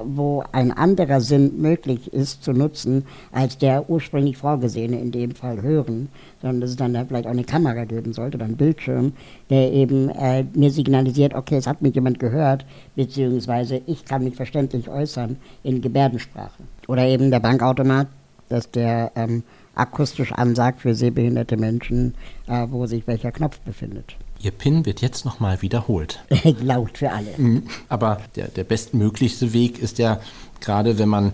wo ein anderer Sinn möglich ist zu nutzen, als der ursprünglich vorgesehene, in dem Fall hören, sondern dass es dann vielleicht auch eine Kamera geben sollte oder ein Bildschirm, der eben äh, mir signalisiert, okay, es hat mich jemand gehört, beziehungsweise ich kann mich verständlich äußern in Gebärdensprache. Oder eben der Bankautomat, dass der ähm, akustisch ansagt für sehbehinderte Menschen, äh, wo sich welcher Knopf befindet. Ihr PIN wird jetzt nochmal wiederholt. Laut für alle. Mhm. Aber der, der bestmöglichste Weg ist ja, gerade wenn man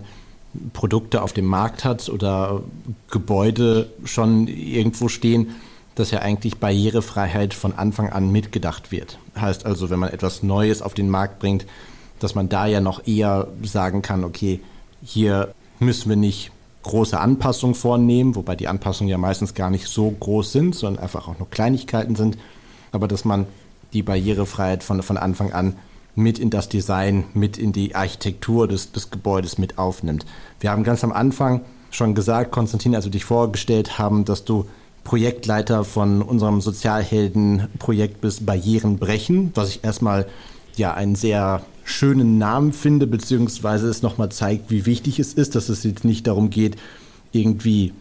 Produkte auf dem Markt hat oder Gebäude schon irgendwo stehen, dass ja eigentlich Barrierefreiheit von Anfang an mitgedacht wird. Heißt also, wenn man etwas Neues auf den Markt bringt, dass man da ja noch eher sagen kann, okay, hier müssen wir nicht große Anpassungen vornehmen, wobei die Anpassungen ja meistens gar nicht so groß sind, sondern einfach auch nur Kleinigkeiten sind, aber dass man die Barrierefreiheit von, von Anfang an mit in das Design, mit in die Architektur des, des Gebäudes mit aufnimmt. Wir haben ganz am Anfang schon gesagt, Konstantin, als wir dich vorgestellt haben, dass du Projektleiter von unserem Sozialheldenprojekt bis Barrieren brechen, was ich erstmal ja einen sehr schönen Namen finde, beziehungsweise es nochmal zeigt, wie wichtig es ist, dass es jetzt nicht darum geht, irgendwie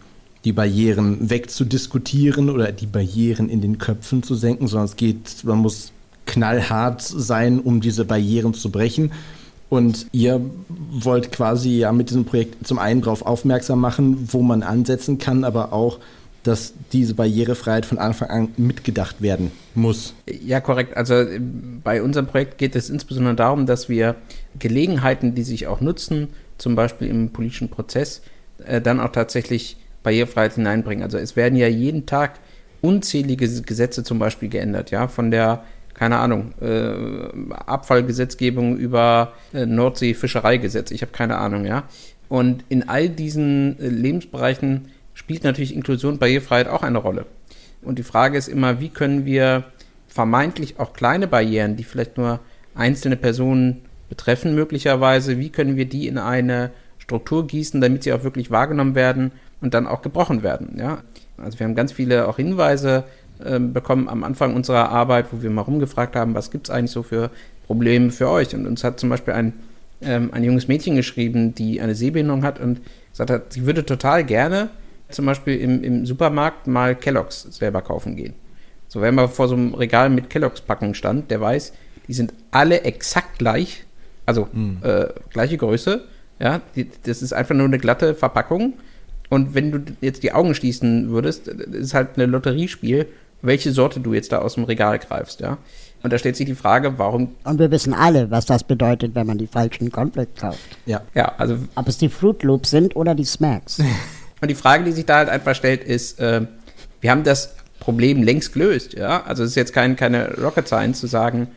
die Barrieren wegzudiskutieren oder die Barrieren in den Köpfen zu senken, sondern es geht, man muss knallhart sein, um diese Barrieren zu brechen. Und ihr wollt quasi ja mit diesem Projekt zum einen darauf aufmerksam machen, wo man ansetzen kann, aber auch, dass diese Barrierefreiheit von Anfang an mitgedacht werden muss. Ja, korrekt. Also bei unserem Projekt geht es insbesondere darum, dass wir Gelegenheiten, die sich auch nutzen, zum Beispiel im politischen Prozess, äh, dann auch tatsächlich Barrierefreiheit hineinbringen. Also es werden ja jeden Tag unzählige Gesetze zum Beispiel geändert, ja, von der, keine Ahnung, äh, Abfallgesetzgebung über äh, Nordsee-Fischereigesetz, ich habe keine Ahnung, ja. Und in all diesen äh, Lebensbereichen spielt natürlich Inklusion und Barrierefreiheit auch eine Rolle. Und die Frage ist immer, wie können wir vermeintlich auch kleine Barrieren, die vielleicht nur einzelne Personen betreffen möglicherweise, wie können wir die in eine Struktur gießen, damit sie auch wirklich wahrgenommen werden und dann auch gebrochen werden. Ja? Also wir haben ganz viele auch Hinweise äh, bekommen am Anfang unserer Arbeit, wo wir mal rumgefragt haben, was gibt es eigentlich so für Probleme für euch? Und uns hat zum Beispiel ein, ähm, ein junges Mädchen geschrieben, die eine Sehbehinderung hat und gesagt hat, sie würde total gerne zum Beispiel im, im Supermarkt mal Kelloggs selber kaufen gehen. So, wenn man vor so einem Regal mit Kelloggs-Packungen stand, der weiß, die sind alle exakt gleich, also mhm. äh, gleiche Größe. Ja, die, das ist einfach nur eine glatte Verpackung und wenn du jetzt die Augen schließen würdest, ist halt ein Lotteriespiel, welche Sorte du jetzt da aus dem Regal greifst, ja. Und da stellt sich die Frage, warum. Und wir wissen alle, was das bedeutet, wenn man die falschen Conflict kauft. Ja. Ja, also. Ob es die Fruit Loops sind oder die Smacks. Und die Frage, die sich da halt einfach stellt, ist, äh, wir haben das Problem längst gelöst, ja. Also es ist jetzt kein, keine Rocket Science zu sagen,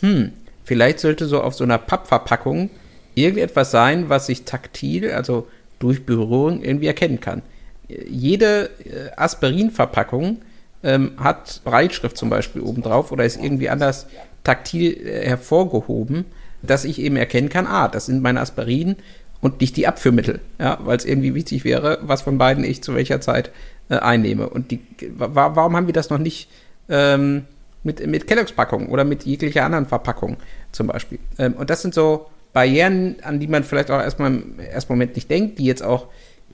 hm, vielleicht sollte so auf so einer Pappverpackung irgendetwas sein, was sich taktil, also durch Berührung irgendwie erkennen kann. Jede äh, Aspirinverpackung ähm, hat Breitschrift zum Beispiel obendrauf oder ist irgendwie anders taktil äh, hervorgehoben, dass ich eben erkennen kann, ah, das sind meine Aspirin und nicht die Abführmittel, ja, weil es irgendwie wichtig wäre, was von beiden ich zu welcher Zeit äh, einnehme. Und die, warum haben wir das noch nicht ähm, mit, mit Kelloggs-Packungen oder mit jeglicher anderen Verpackung zum Beispiel? Ähm, und das sind so Barrieren, an die man vielleicht auch erstmal im ersten Moment nicht denkt, die jetzt auch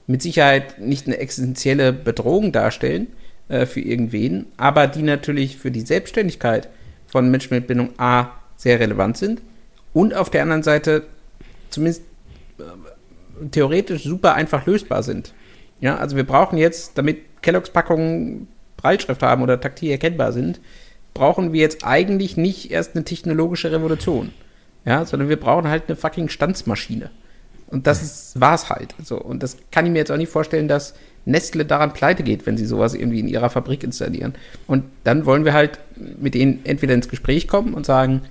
mit Sicherheit nicht eine existenzielle Bedrohung darstellen äh, für irgendwen, aber die natürlich für die Selbstständigkeit von Menschen mit Bindung A sehr relevant sind und auf der anderen Seite zumindest äh, theoretisch super einfach lösbar sind. Ja, also wir brauchen jetzt, damit Kelloggs Packungen Breitschrift haben oder taktil erkennbar sind, brauchen wir jetzt eigentlich nicht erst eine technologische Revolution. Ja, sondern wir brauchen halt eine fucking Stanzmaschine. Und das war es halt. So. Und das kann ich mir jetzt auch nicht vorstellen, dass Nestle daran pleite geht, wenn sie sowas irgendwie in ihrer Fabrik installieren. Und dann wollen wir halt mit ihnen entweder ins Gespräch kommen und sagen,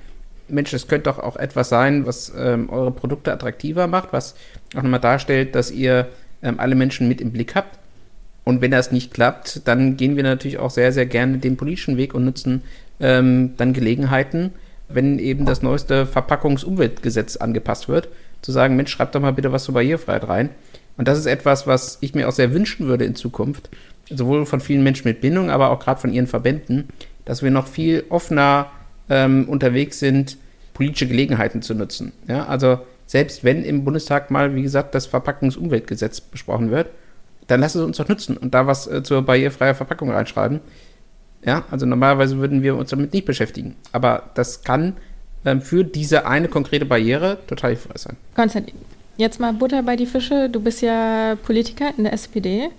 Mensch, das könnte doch auch etwas sein, was ähm, eure Produkte attraktiver macht, was auch nochmal darstellt, dass ihr ähm, alle Menschen mit im Blick habt. Und wenn das nicht klappt, dann gehen wir natürlich auch sehr, sehr gerne den politischen Weg und nutzen ähm, dann Gelegenheiten, wenn eben das neueste Verpackungsumweltgesetz angepasst wird, zu sagen, Mensch, schreibt doch mal bitte was zur Barrierefreiheit rein. Und das ist etwas, was ich mir auch sehr wünschen würde in Zukunft, sowohl von vielen Menschen mit Bindung, aber auch gerade von ihren Verbänden, dass wir noch viel offener ähm, unterwegs sind, politische Gelegenheiten zu nutzen. Ja, also selbst wenn im Bundestag mal, wie gesagt, das Verpackungsumweltgesetz besprochen wird, dann lass es uns doch nutzen und da was äh, zur barrierefreier Verpackung reinschreiben. Ja, also normalerweise würden wir uns damit nicht beschäftigen. Aber das kann ähm, für diese eine konkrete Barriere total hilfreich sein. Konstantin, jetzt mal Butter bei die Fische. Du bist ja Politiker in der SPD.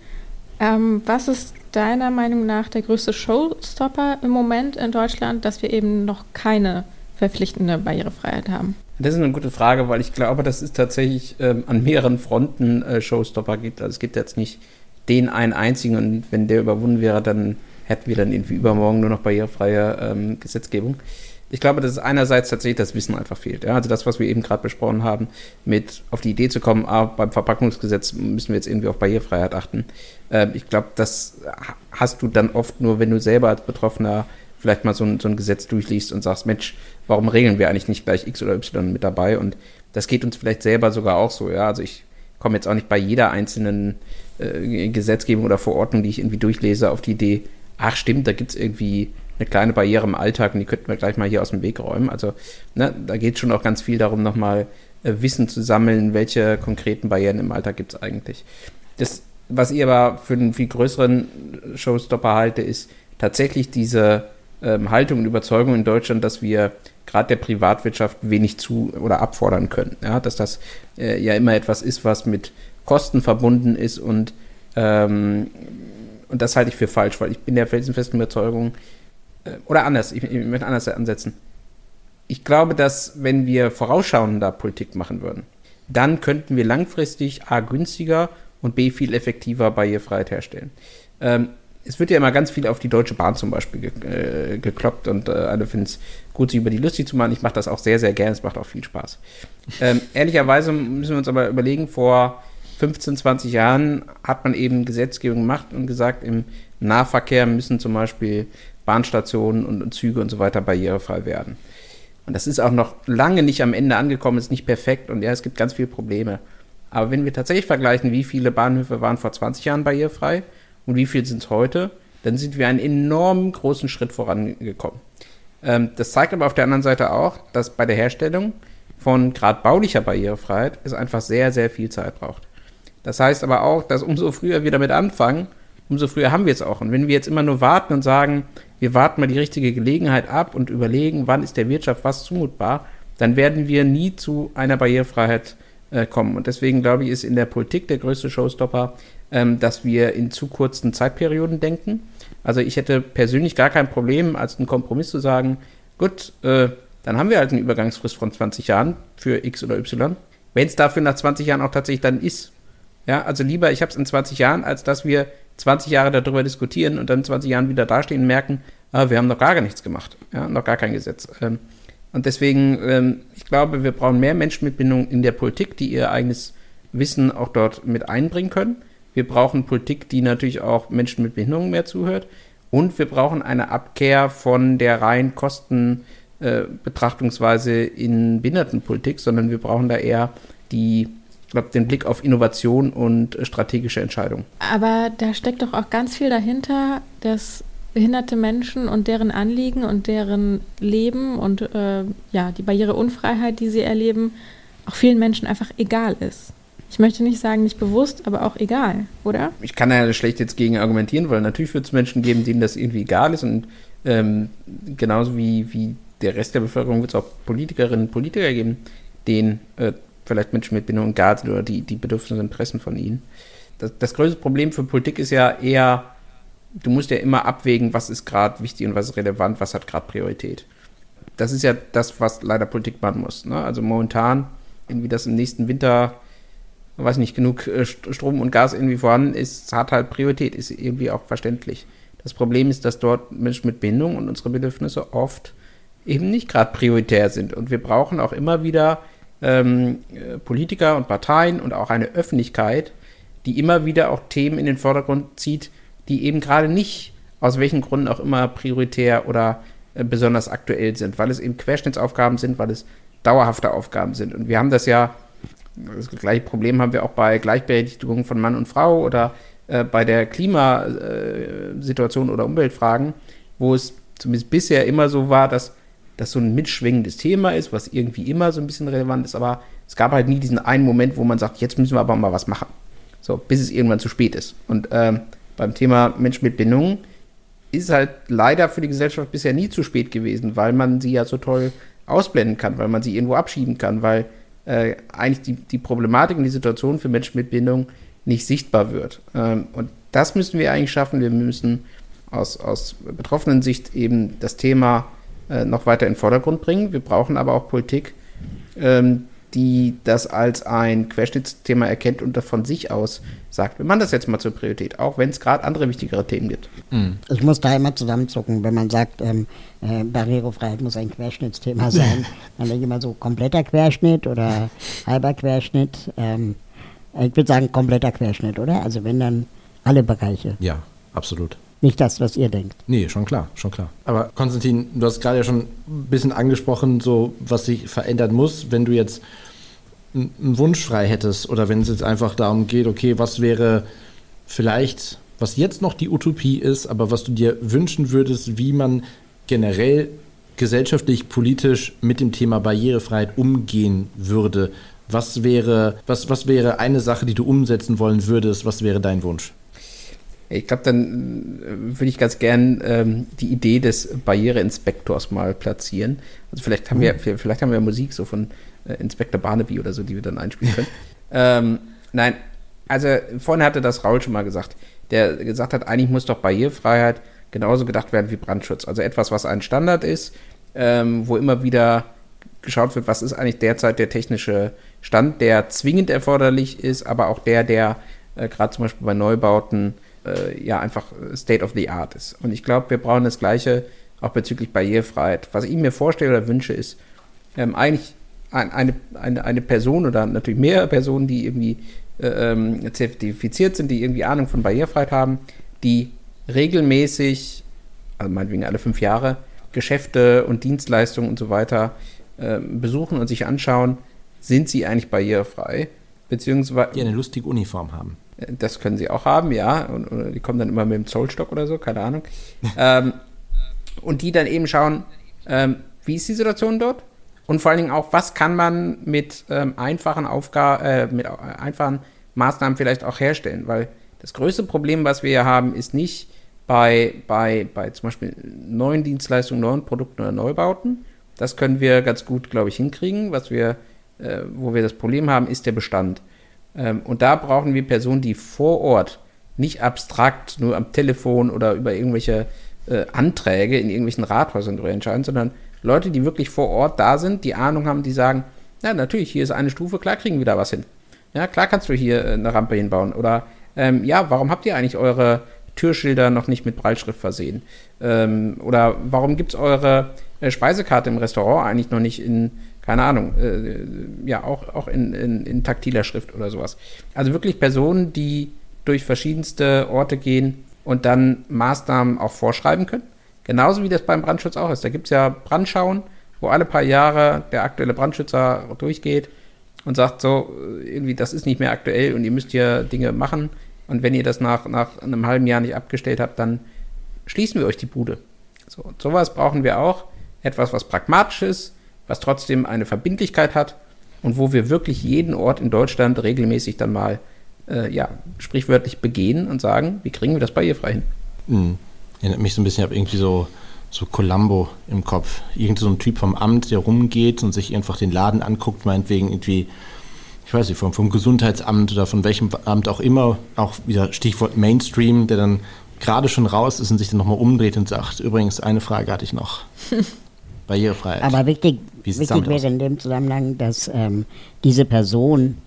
Ähm, was ist deiner Meinung nach der größte Showstopper im Moment in Deutschland, dass wir eben noch keine verpflichtende Barrierefreiheit haben? Das ist eine gute Frage, weil ich glaube, dass es tatsächlich ähm, an mehreren Fronten äh, Showstopper gibt. Also es gibt jetzt nicht den einen einzigen und wenn der überwunden wäre, dann hätten wir dann irgendwie übermorgen nur noch barrierefreie ähm, Gesetzgebung. Ich glaube, dass einerseits tatsächlich das Wissen einfach fehlt. Ja? Also das, was wir eben gerade besprochen haben, mit auf die Idee zu kommen, ah, beim Verpackungsgesetz müssen wir jetzt irgendwie auf Barrierefreiheit achten. Ähm, ich glaube, das hast du dann oft nur, wenn du selber als Betroffener vielleicht mal so ein, so ein Gesetz durchliest und sagst, Mensch, warum regeln wir eigentlich nicht gleich X oder Y mit dabei? Und das geht uns vielleicht selber sogar auch so. Ja, also ich komme jetzt auch nicht bei jeder einzelnen äh, Gesetzgebung oder Verordnung, die ich irgendwie durchlese, auf die Idee, ach stimmt, da gibt es irgendwie eine kleine Barriere im Alltag und die könnten wir gleich mal hier aus dem Weg räumen. Also ne, da geht schon auch ganz viel darum, nochmal äh, Wissen zu sammeln, welche konkreten Barrieren im Alltag gibt es eigentlich. Das, was ich aber für einen viel größeren Showstopper halte, ist tatsächlich diese ähm, Haltung und Überzeugung in Deutschland, dass wir gerade der Privatwirtschaft wenig zu oder abfordern können. Ja, dass das äh, ja immer etwas ist, was mit Kosten verbunden ist und, ähm, und das halte ich für falsch, weil ich bin der felsenfesten Überzeugung, äh, oder anders, ich, ich möchte anders ansetzen. Ich glaube, dass wenn wir vorausschauender Politik machen würden, dann könnten wir langfristig A günstiger und B viel effektiver Barrierefreiheit herstellen. Ähm, es wird ja immer ganz viel auf die Deutsche Bahn zum Beispiel ge äh, gekloppt und äh, alle finden es gut, sich über die lustig zu machen. Ich mache das auch sehr, sehr gerne. Es macht auch viel Spaß. Ähm, ehrlicherweise müssen wir uns aber überlegen, vor 15, 20 Jahren hat man eben Gesetzgebung gemacht und gesagt, im Nahverkehr müssen zum Beispiel Bahnstationen und, Züge und so weiter barrierefrei werden. Und das ist auch noch lange nicht am Ende angekommen, ist nicht perfekt und ja, es gibt ganz viele Probleme. Aber wenn wir tatsächlich vergleichen, wie viele Bahnhöfe waren vor 20 Jahren barrierefrei und wie viel sind es heute, dann sind wir einen enorm großen Schritt vorangekommen. Ähm, das zeigt aber auf der anderen Seite auch, dass bei der Herstellung von gerade baulicher Barrierefreiheit es einfach sehr, sehr viel Zeit braucht. Das heißt aber auch, dass umso früher wir damit anfangen, umso früher haben wir es auch. Und wenn wir jetzt immer nur warten und sagen, wir warten mal die richtige Gelegenheit ab und überlegen, wann ist der Wirtschaft was zumutbar, dann werden wir nie zu einer Barrierefreiheit äh, kommen. Und deswegen glaube ich, ist in der Politik der größte Showstopper ähm, dass wir in zu kurzen Zeitperioden denken. Also ich hätte persönlich gar kein Problem, als einen Kompromiss zu sagen, gut, äh, dann haben wir halt eine Übergangsfrist von 20 Jahren für X oder Y. Wenn es dafür nach 20 Jahren auch tatsächlich dann ist. Ja, also lieber, ich habe es in 20 Jahren, als dass wir 20 Jahre darüber diskutieren und dann in 20 Jahren wieder dastehen und merken, ah, wir haben noch gar nichts gemacht, ja, noch gar kein Gesetz. Ähm, und deswegen, ähm, ich glaube, wir brauchen mehr Menschenmitbindung in der Politik, die ihr eigenes Wissen auch dort mit einbringen können. Wir brauchen Politik, die natürlich auch Menschen mit Behinderungen mehr zuhört. Und wir brauchen eine Abkehr von der reinen Kostenbetrachtungsweise äh, in Behindertenpolitik, sondern wir brauchen da eher die den Blick auf Innovation und äh, strategische Entscheidungen. Aber da steckt doch auch ganz viel dahinter, dass behinderte Menschen und deren Anliegen und deren Leben und äh, ja, die Barriereunfreiheit, die sie erleben, auch vielen Menschen einfach egal ist. Ich möchte nicht sagen, nicht bewusst, aber auch egal, oder? Ich kann ja schlecht jetzt gegen argumentieren, weil natürlich wird es Menschen geben, denen das irgendwie egal ist und ähm, genauso wie, wie der Rest der Bevölkerung wird es auch Politikerinnen und Politiker geben, denen äh, vielleicht Menschen mit Bindung egal sind oder die, die Bedürfnisse und Interessen von ihnen. Das, das größte Problem für Politik ist ja eher, du musst ja immer abwägen, was ist gerade wichtig und was ist relevant, was hat gerade Priorität. Das ist ja das, was leider Politik machen muss. Ne? Also momentan, irgendwie das im nächsten Winter, weiß nicht, genug äh, Strom und Gas irgendwie vorhanden ist, hat halt Priorität, ist irgendwie auch verständlich. Das Problem ist, dass dort Menschen mit Bindung und unsere Bedürfnisse oft eben nicht gerade prioritär sind. Und wir brauchen auch immer wieder ähm, äh, Politiker und Parteien und auch eine Öffentlichkeit, die immer wieder auch Themen in den Vordergrund zieht, die eben gerade nicht aus welchen Gründen auch immer prioritär oder äh, besonders aktuell sind, weil es eben Querschnittsaufgaben sind, weil es dauerhafte Aufgaben sind. Und wir haben das ja, das gleiche Problem haben wir auch bei Gleichberechtigung von Mann und Frau oder äh, bei der Klimasituation oder Umweltfragen, wo es zumindest bisher immer so war, dass das so ein mitschwingendes Thema ist, was irgendwie immer so ein bisschen relevant ist, aber es gab halt nie diesen einen Moment, wo man sagt, jetzt müssen wir aber mal was machen. So, bis es irgendwann zu spät ist. Und ähm, beim Thema Mensch mit Bindungen ist halt leider für die Gesellschaft bisher nie zu spät gewesen, weil man sie ja so toll ausblenden kann, weil man sie irgendwo abschieben kann, weil äh, eigentlich die, die Problematik und die Situation für Menschen mit Bindung nicht sichtbar wird. Ähm, und das müssen wir eigentlich schaffen. Wir müssen aus, aus betroffenen Sicht eben das Thema äh, noch weiter in den Vordergrund bringen. Wir brauchen aber auch Politik, ähm, die das als ein Querschnittsthema erkennt und von sich aus sagt, wir machen das jetzt mal zur Priorität, auch wenn es gerade andere wichtigere Themen gibt. Mhm. Ich muss da immer zusammenzucken, wenn man sagt, ähm, äh, Barrierefreiheit muss ein Querschnittsthema sein. Dann denke ich immer so kompletter Querschnitt oder halber Querschnitt. Ähm, ich würde sagen kompletter Querschnitt, oder? Also wenn dann alle Bereiche. Ja, absolut. Nicht das, was ihr denkt. Nee, schon klar, schon klar. Aber Konstantin, du hast gerade ja schon ein bisschen angesprochen, so was sich verändern muss, wenn du jetzt einen Wunsch frei hättest oder wenn es jetzt einfach darum geht, okay, was wäre vielleicht, was jetzt noch die Utopie ist, aber was du dir wünschen würdest, wie man generell gesellschaftlich, politisch mit dem Thema Barrierefreiheit umgehen würde. Was wäre, was, was wäre eine Sache, die du umsetzen wollen würdest? Was wäre dein Wunsch? Ich glaube, dann äh, würde ich ganz gern ähm, die Idee des Barriereinspektors mal platzieren. Also vielleicht haben wir, mhm. vielleicht haben wir Musik so von äh, Inspektor Barnaby oder so, die wir dann einspielen können. ähm, nein, also vorhin hatte das Raul schon mal gesagt, der gesagt hat, eigentlich muss doch Barrierefreiheit genauso gedacht werden wie Brandschutz. Also etwas, was ein Standard ist, ähm, wo immer wieder geschaut wird, was ist eigentlich derzeit der technische Stand, der zwingend erforderlich ist, aber auch der, der äh, gerade zum Beispiel bei Neubauten äh, ja einfach State of the Art ist. Und ich glaube, wir brauchen das Gleiche auch bezüglich Barrierefreiheit. Was ich mir vorstelle oder wünsche, ist ähm, eigentlich ein, eine, eine, eine Person oder natürlich mehrere Personen, die irgendwie äh, ähm, zertifiziert sind, die irgendwie Ahnung von Barrierefreiheit haben, die regelmäßig, also meinetwegen alle fünf Jahre, Geschäfte und Dienstleistungen und so weiter äh, besuchen und sich anschauen, sind sie eigentlich barrierefrei? Beziehungsweise. Die eine lustige Uniform haben. Das können sie auch haben, ja. Und, und die kommen dann immer mit dem Zollstock oder so, keine Ahnung. ähm, und die dann eben schauen, ähm, wie ist die Situation dort? Und vor allen Dingen auch, was kann man mit ähm, einfachen Aufgaben, äh, mit einfachen Maßnahmen vielleicht auch herstellen? Weil das größte Problem, was wir hier haben, ist nicht bei, bei, bei zum Beispiel neuen Dienstleistungen, neuen Produkten oder Neubauten. Das können wir ganz gut, glaube ich, hinkriegen. Was wir, äh, wo wir das Problem haben, ist der Bestand. Ähm, und da brauchen wir Personen, die vor Ort, nicht abstrakt, nur am Telefon oder über irgendwelche äh, Anträge in irgendwelchen Rathäusern drüber entscheiden, sondern Leute, die wirklich vor Ort da sind, die Ahnung haben, die sagen, ja, natürlich, hier ist eine Stufe, klar kriegen wir da was hin. Ja, klar kannst du hier äh, eine Rampe hinbauen. Oder, ähm, ja, warum habt ihr eigentlich eure Türschilder noch nicht mit Breitschrift versehen? Ähm, oder warum gibt es eure äh, Speisekarte im Restaurant eigentlich noch nicht in keine Ahnung, äh, ja, auch, auch in, in, in taktiler Schrift oder sowas. Also wirklich Personen, die durch verschiedenste Orte gehen und dann Maßnahmen auch vorschreiben können. Genauso wie das beim Brandschutz auch ist. Da gibt es ja Brandschauen, wo alle paar Jahre der aktuelle Brandschützer durchgeht und sagt so, äh, irgendwie, das ist nicht mehr aktuell und ihr müsst hier Dinge machen. Und wenn ihr das nach, nach einem halben Jahr nicht abgestellt habt, dann schließen wir euch die Bude. So, und sowas brauchen wir auch. Etwas, was pragmatisch ist, was trotzdem eine Verbindlichkeit hat und wo wir wirklich jeden Ort in Deutschland regelmäßig dann mal, äh, ja, sprichwörtlich begehen und sagen, wie kriegen wir das barrierefrei hin? Mhm. Erinnert mich so ein bisschen, ich habe irgendwie so, so Columbo im Kopf. Irgend so ein Typ vom Amt, der rumgeht und sich einfach den Laden anguckt, meinetwegen irgendwie, ich weiß nicht, vom, vom Gesundheitsamt oder von welchem Amt auch immer, auch wieder Stichwort Mainstream, der dann gerade schon raus ist und sich dann nochmal umdreht und sagt, übrigens, eine Frage hatte ich noch. Barrierefreiheit. Aber wichtig, wichtig wäre in dem Zusammenhang, dass ähm, diese Person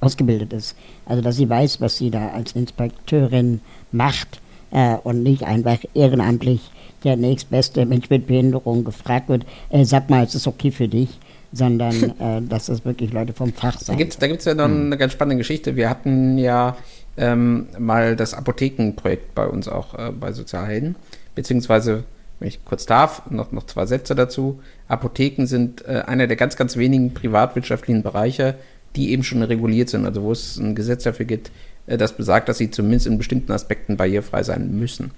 ausgebildet ist. Also dass sie weiß, was sie da als Inspekteurin macht äh, und nicht einfach ehrenamtlich der nächstbeste Mensch mit Behinderung gefragt wird, äh, sag mal, ist es okay für dich? sondern äh, dass das wirklich Leute vom Fach sind. Da gibt es ja noch hm. eine ganz spannende Geschichte. Wir hatten ja ähm, mal das Apothekenprojekt bei uns auch äh, bei Sozialhelden, beziehungsweise, wenn ich kurz darf, noch, noch zwei Sätze dazu. Apotheken sind äh, einer der ganz, ganz wenigen privatwirtschaftlichen Bereiche, die eben schon reguliert sind, also wo es ein Gesetz dafür gibt, äh, das besagt, dass sie zumindest in bestimmten Aspekten barrierefrei sein müssen.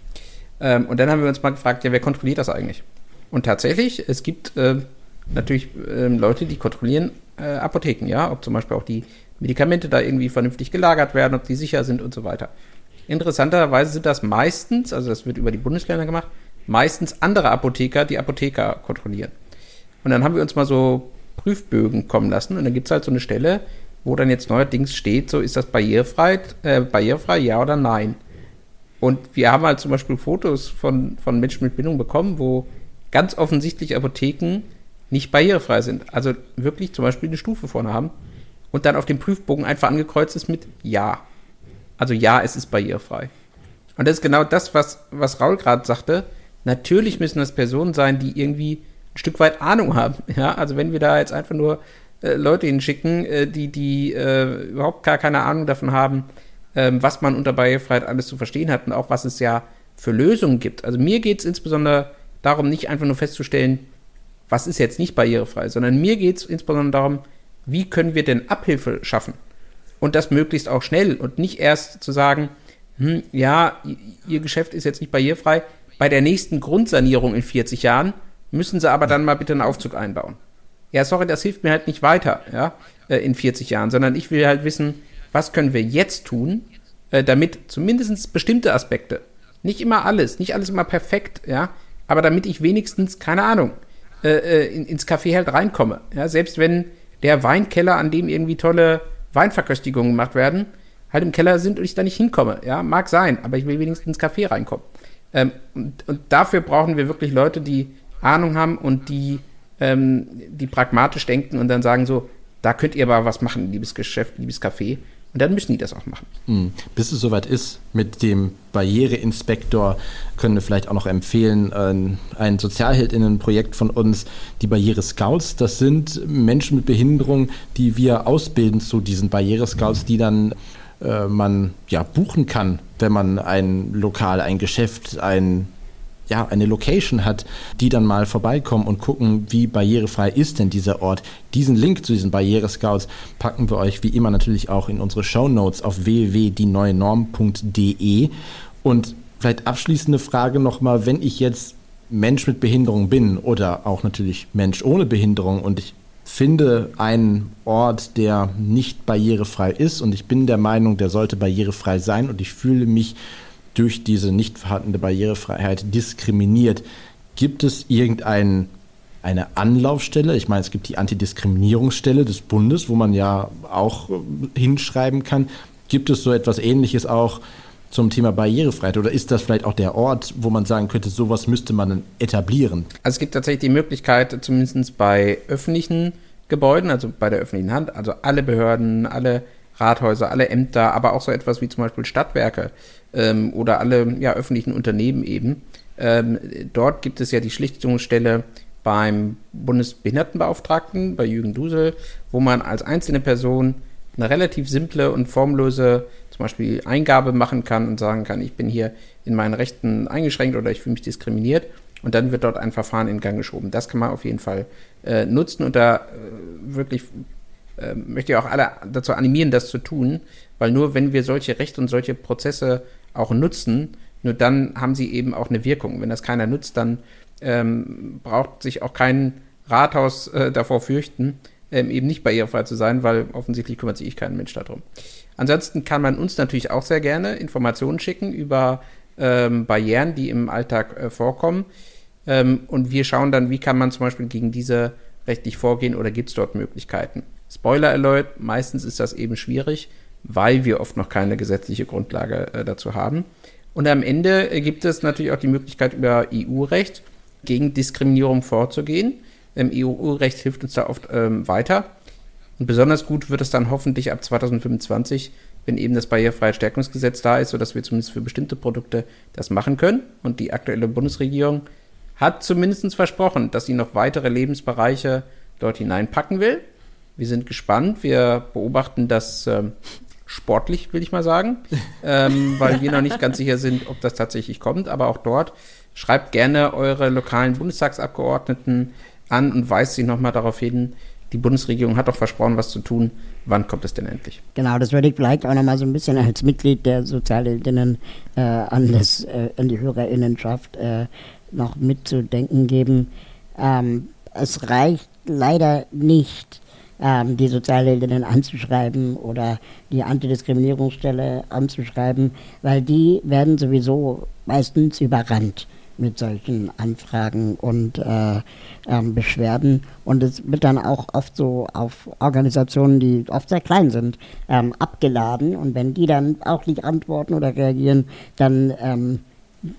Ähm, und dann haben wir uns mal gefragt, ja, wer kontrolliert das eigentlich? Und tatsächlich, es gibt äh, natürlich ähm, Leute, die kontrollieren äh, Apotheken, ja, ob zum Beispiel auch die Medikamente da irgendwie vernünftig gelagert werden, ob die sicher sind und so weiter. Interessanterweise sind das meistens, also das wird über die Bundesländer gemacht, meistens andere Apotheker, die Apotheker kontrollieren. Und dann haben wir uns mal so Prüfbögen kommen lassen und dann gibt es halt so eine Stelle, wo dann jetzt neuerdings steht, so ist das barrierefrei, äh, barrierefrei, ja oder nein. Und wir haben halt zum Beispiel Fotos von, von Menschen mit Bindung bekommen, wo ganz offensichtlich Apotheken nicht barrierefrei sind. Also wirklich zum Beispiel eine Stufe vorne haben und dann auf dem Prüfbogen einfach angekreuzt ist mit Ja. Also ja, es ist barrierefrei. Und das ist genau das, was, was Raul gerade sagte. Natürlich müssen das Personen sein, die irgendwie ein Stück weit Ahnung haben. Ja, also wenn wir da jetzt einfach nur äh, Leute hinschicken, äh, die, die äh, überhaupt gar keine Ahnung davon haben, ähm, was man unter Barrierefreiheit alles zu verstehen hat und auch was es ja für Lösungen gibt. Also mir geht es insbesondere darum, nicht einfach nur festzustellen, was ist jetzt nicht barrierefrei, sondern mir geht es insbesondere darum, wie können wir denn Abhilfe schaffen? Und das möglichst auch schnell und nicht erst zu sagen, hm, ja, Ihr Geschäft ist jetzt nicht barrierefrei, bei der nächsten Grundsanierung in 40 Jahren müssen Sie aber dann mal bitte einen Aufzug einbauen. Ja, sorry, das hilft mir halt nicht weiter, ja, äh, in 40 Jahren, sondern ich will halt wissen, was können wir jetzt tun, äh, damit zumindest bestimmte Aspekte, nicht immer alles, nicht alles immer perfekt, ja, aber damit ich wenigstens, keine Ahnung, äh, in, ins Café halt reinkomme. Ja, selbst wenn der Weinkeller, an dem irgendwie tolle Weinverköstigungen gemacht werden, halt im Keller sind und ich da nicht hinkomme. Ja, mag sein, aber ich will wenigstens ins Café reinkommen. Ähm, und, und, dafür brauchen wir wirklich Leute, die Ahnung haben und die, ähm, die pragmatisch denken und dann sagen so, da könnt ihr aber was machen, liebes Geschäft, liebes Café. Und dann müssen die das auch machen. Mhm. Bis es soweit ist mit dem Barriereinspektor, können wir vielleicht auch noch empfehlen, äh, ein Sozialheldinnenprojekt von uns, die Barriere Scouts. Das sind Menschen mit Behinderung, die wir ausbilden zu diesen Barriere Scouts, die dann äh, man ja buchen kann, wenn man ein Lokal, ein Geschäft, ein ja, eine Location hat, die dann mal vorbeikommen und gucken, wie barrierefrei ist denn dieser Ort. Diesen Link zu diesen Barrierescouts packen wir euch wie immer natürlich auch in unsere Show Notes auf www.dieneuenorm.de. Und vielleicht abschließende Frage nochmal, wenn ich jetzt Mensch mit Behinderung bin oder auch natürlich Mensch ohne Behinderung und ich finde einen Ort, der nicht barrierefrei ist und ich bin der Meinung, der sollte barrierefrei sein und ich fühle mich durch diese nicht vorhandene Barrierefreiheit diskriminiert. Gibt es irgendeine Anlaufstelle? Ich meine, es gibt die Antidiskriminierungsstelle des Bundes, wo man ja auch äh, hinschreiben kann. Gibt es so etwas Ähnliches auch zum Thema Barrierefreiheit? Oder ist das vielleicht auch der Ort, wo man sagen könnte, sowas müsste man etablieren? Also es gibt tatsächlich die Möglichkeit, zumindest bei öffentlichen Gebäuden, also bei der öffentlichen Hand, also alle Behörden, alle Rathäuser, alle Ämter, aber auch so etwas wie zum Beispiel Stadtwerke ähm, oder alle ja, öffentlichen Unternehmen eben. Ähm, dort gibt es ja die Schlichtungsstelle beim Bundesbehindertenbeauftragten, bei Jürgen Dusel, wo man als einzelne Person eine relativ simple und formlose zum Beispiel Eingabe machen kann und sagen kann, ich bin hier in meinen Rechten eingeschränkt oder ich fühle mich diskriminiert. Und dann wird dort ein Verfahren in Gang geschoben. Das kann man auf jeden Fall äh, nutzen und da äh, wirklich äh, möchte ja auch alle dazu animieren, das zu tun, weil nur wenn wir solche Rechte und solche Prozesse auch nutzen, nur dann haben sie eben auch eine Wirkung. Wenn das keiner nutzt, dann ähm, braucht sich auch kein Rathaus äh, davor fürchten, ähm, eben nicht barrierefrei zu sein, weil offensichtlich kümmert sich kein Mensch darum. Ansonsten kann man uns natürlich auch sehr gerne Informationen schicken über ähm, Barrieren, die im Alltag äh, vorkommen. Ähm, und wir schauen dann, wie kann man zum Beispiel gegen diese rechtlich vorgehen oder gibt es dort Möglichkeiten. Spoiler Alert, meistens ist das eben schwierig, weil wir oft noch keine gesetzliche Grundlage äh, dazu haben. Und am Ende äh, gibt es natürlich auch die Möglichkeit, über EU-Recht gegen Diskriminierung vorzugehen. Ähm, EU-Recht hilft uns da oft ähm, weiter. Und besonders gut wird es dann hoffentlich ab 2025, wenn eben das Barrierefreiheitsstärkungsgesetz da ist, sodass wir zumindest für bestimmte Produkte das machen können. Und die aktuelle Bundesregierung hat zumindest versprochen, dass sie noch weitere Lebensbereiche dort hineinpacken will. Wir sind gespannt. Wir beobachten das ähm, sportlich, will ich mal sagen, ähm, weil wir noch nicht ganz sicher sind, ob das tatsächlich kommt. Aber auch dort schreibt gerne eure lokalen Bundestagsabgeordneten an und weist sie nochmal darauf hin, die Bundesregierung hat doch versprochen, was zu tun. Wann kommt es denn endlich? Genau, das würde ich vielleicht auch nochmal so ein bisschen als Mitglied der Sozialheldinnen äh, an, äh, an die Hörerinnenschaft äh, noch mitzudenken geben. Ähm, es reicht leider nicht, ähm, die Sozialheldinnen anzuschreiben oder die Antidiskriminierungsstelle anzuschreiben, weil die werden sowieso meistens überrannt mit solchen Anfragen und äh, ähm, Beschwerden. Und es wird dann auch oft so auf Organisationen, die oft sehr klein sind, ähm, abgeladen. Und wenn die dann auch nicht antworten oder reagieren, dann ähm,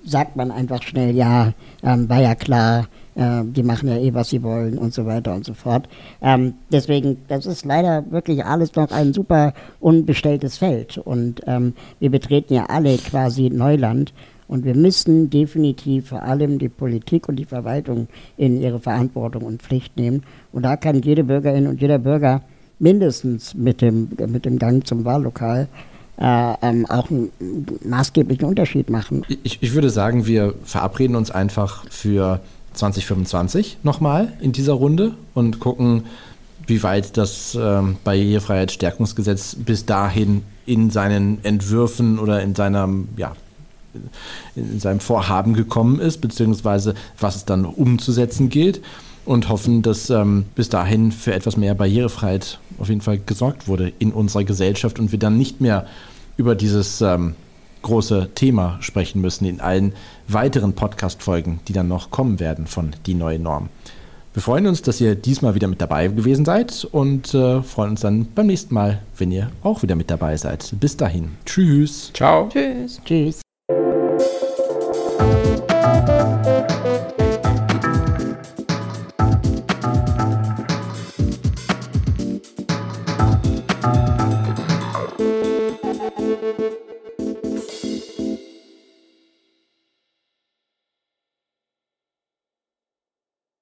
sagt man einfach schnell, ja, ähm, war ja klar, äh, die machen ja eh, was sie wollen und so weiter und so fort. Ähm, deswegen, das ist leider wirklich alles noch ein super unbestelltes Feld. Und ähm, wir betreten ja alle quasi Neuland. Und wir müssen definitiv vor allem die Politik und die Verwaltung in ihre Verantwortung und Pflicht nehmen. Und da kann jede Bürgerin und jeder Bürger mindestens mit dem, mit dem Gang zum Wahllokal äh, ähm, auch einen maßgeblichen Unterschied machen. Ich, ich würde sagen, wir verabreden uns einfach für 2025 nochmal in dieser Runde und gucken, wie weit das ähm, Barrierefreiheitsstärkungsgesetz bis dahin in seinen Entwürfen oder in seinem, ja, in seinem Vorhaben gekommen ist, beziehungsweise was es dann umzusetzen gilt und hoffen, dass ähm, bis dahin für etwas mehr Barrierefreiheit auf jeden Fall gesorgt wurde in unserer Gesellschaft und wir dann nicht mehr über dieses ähm, große Thema sprechen müssen in allen weiteren Podcast-Folgen, die dann noch kommen werden von Die neue Norm. Wir freuen uns, dass ihr diesmal wieder mit dabei gewesen seid und äh, freuen uns dann beim nächsten Mal, wenn ihr auch wieder mit dabei seid. Bis dahin. Tschüss. Ciao. Tschüss. Tschüss.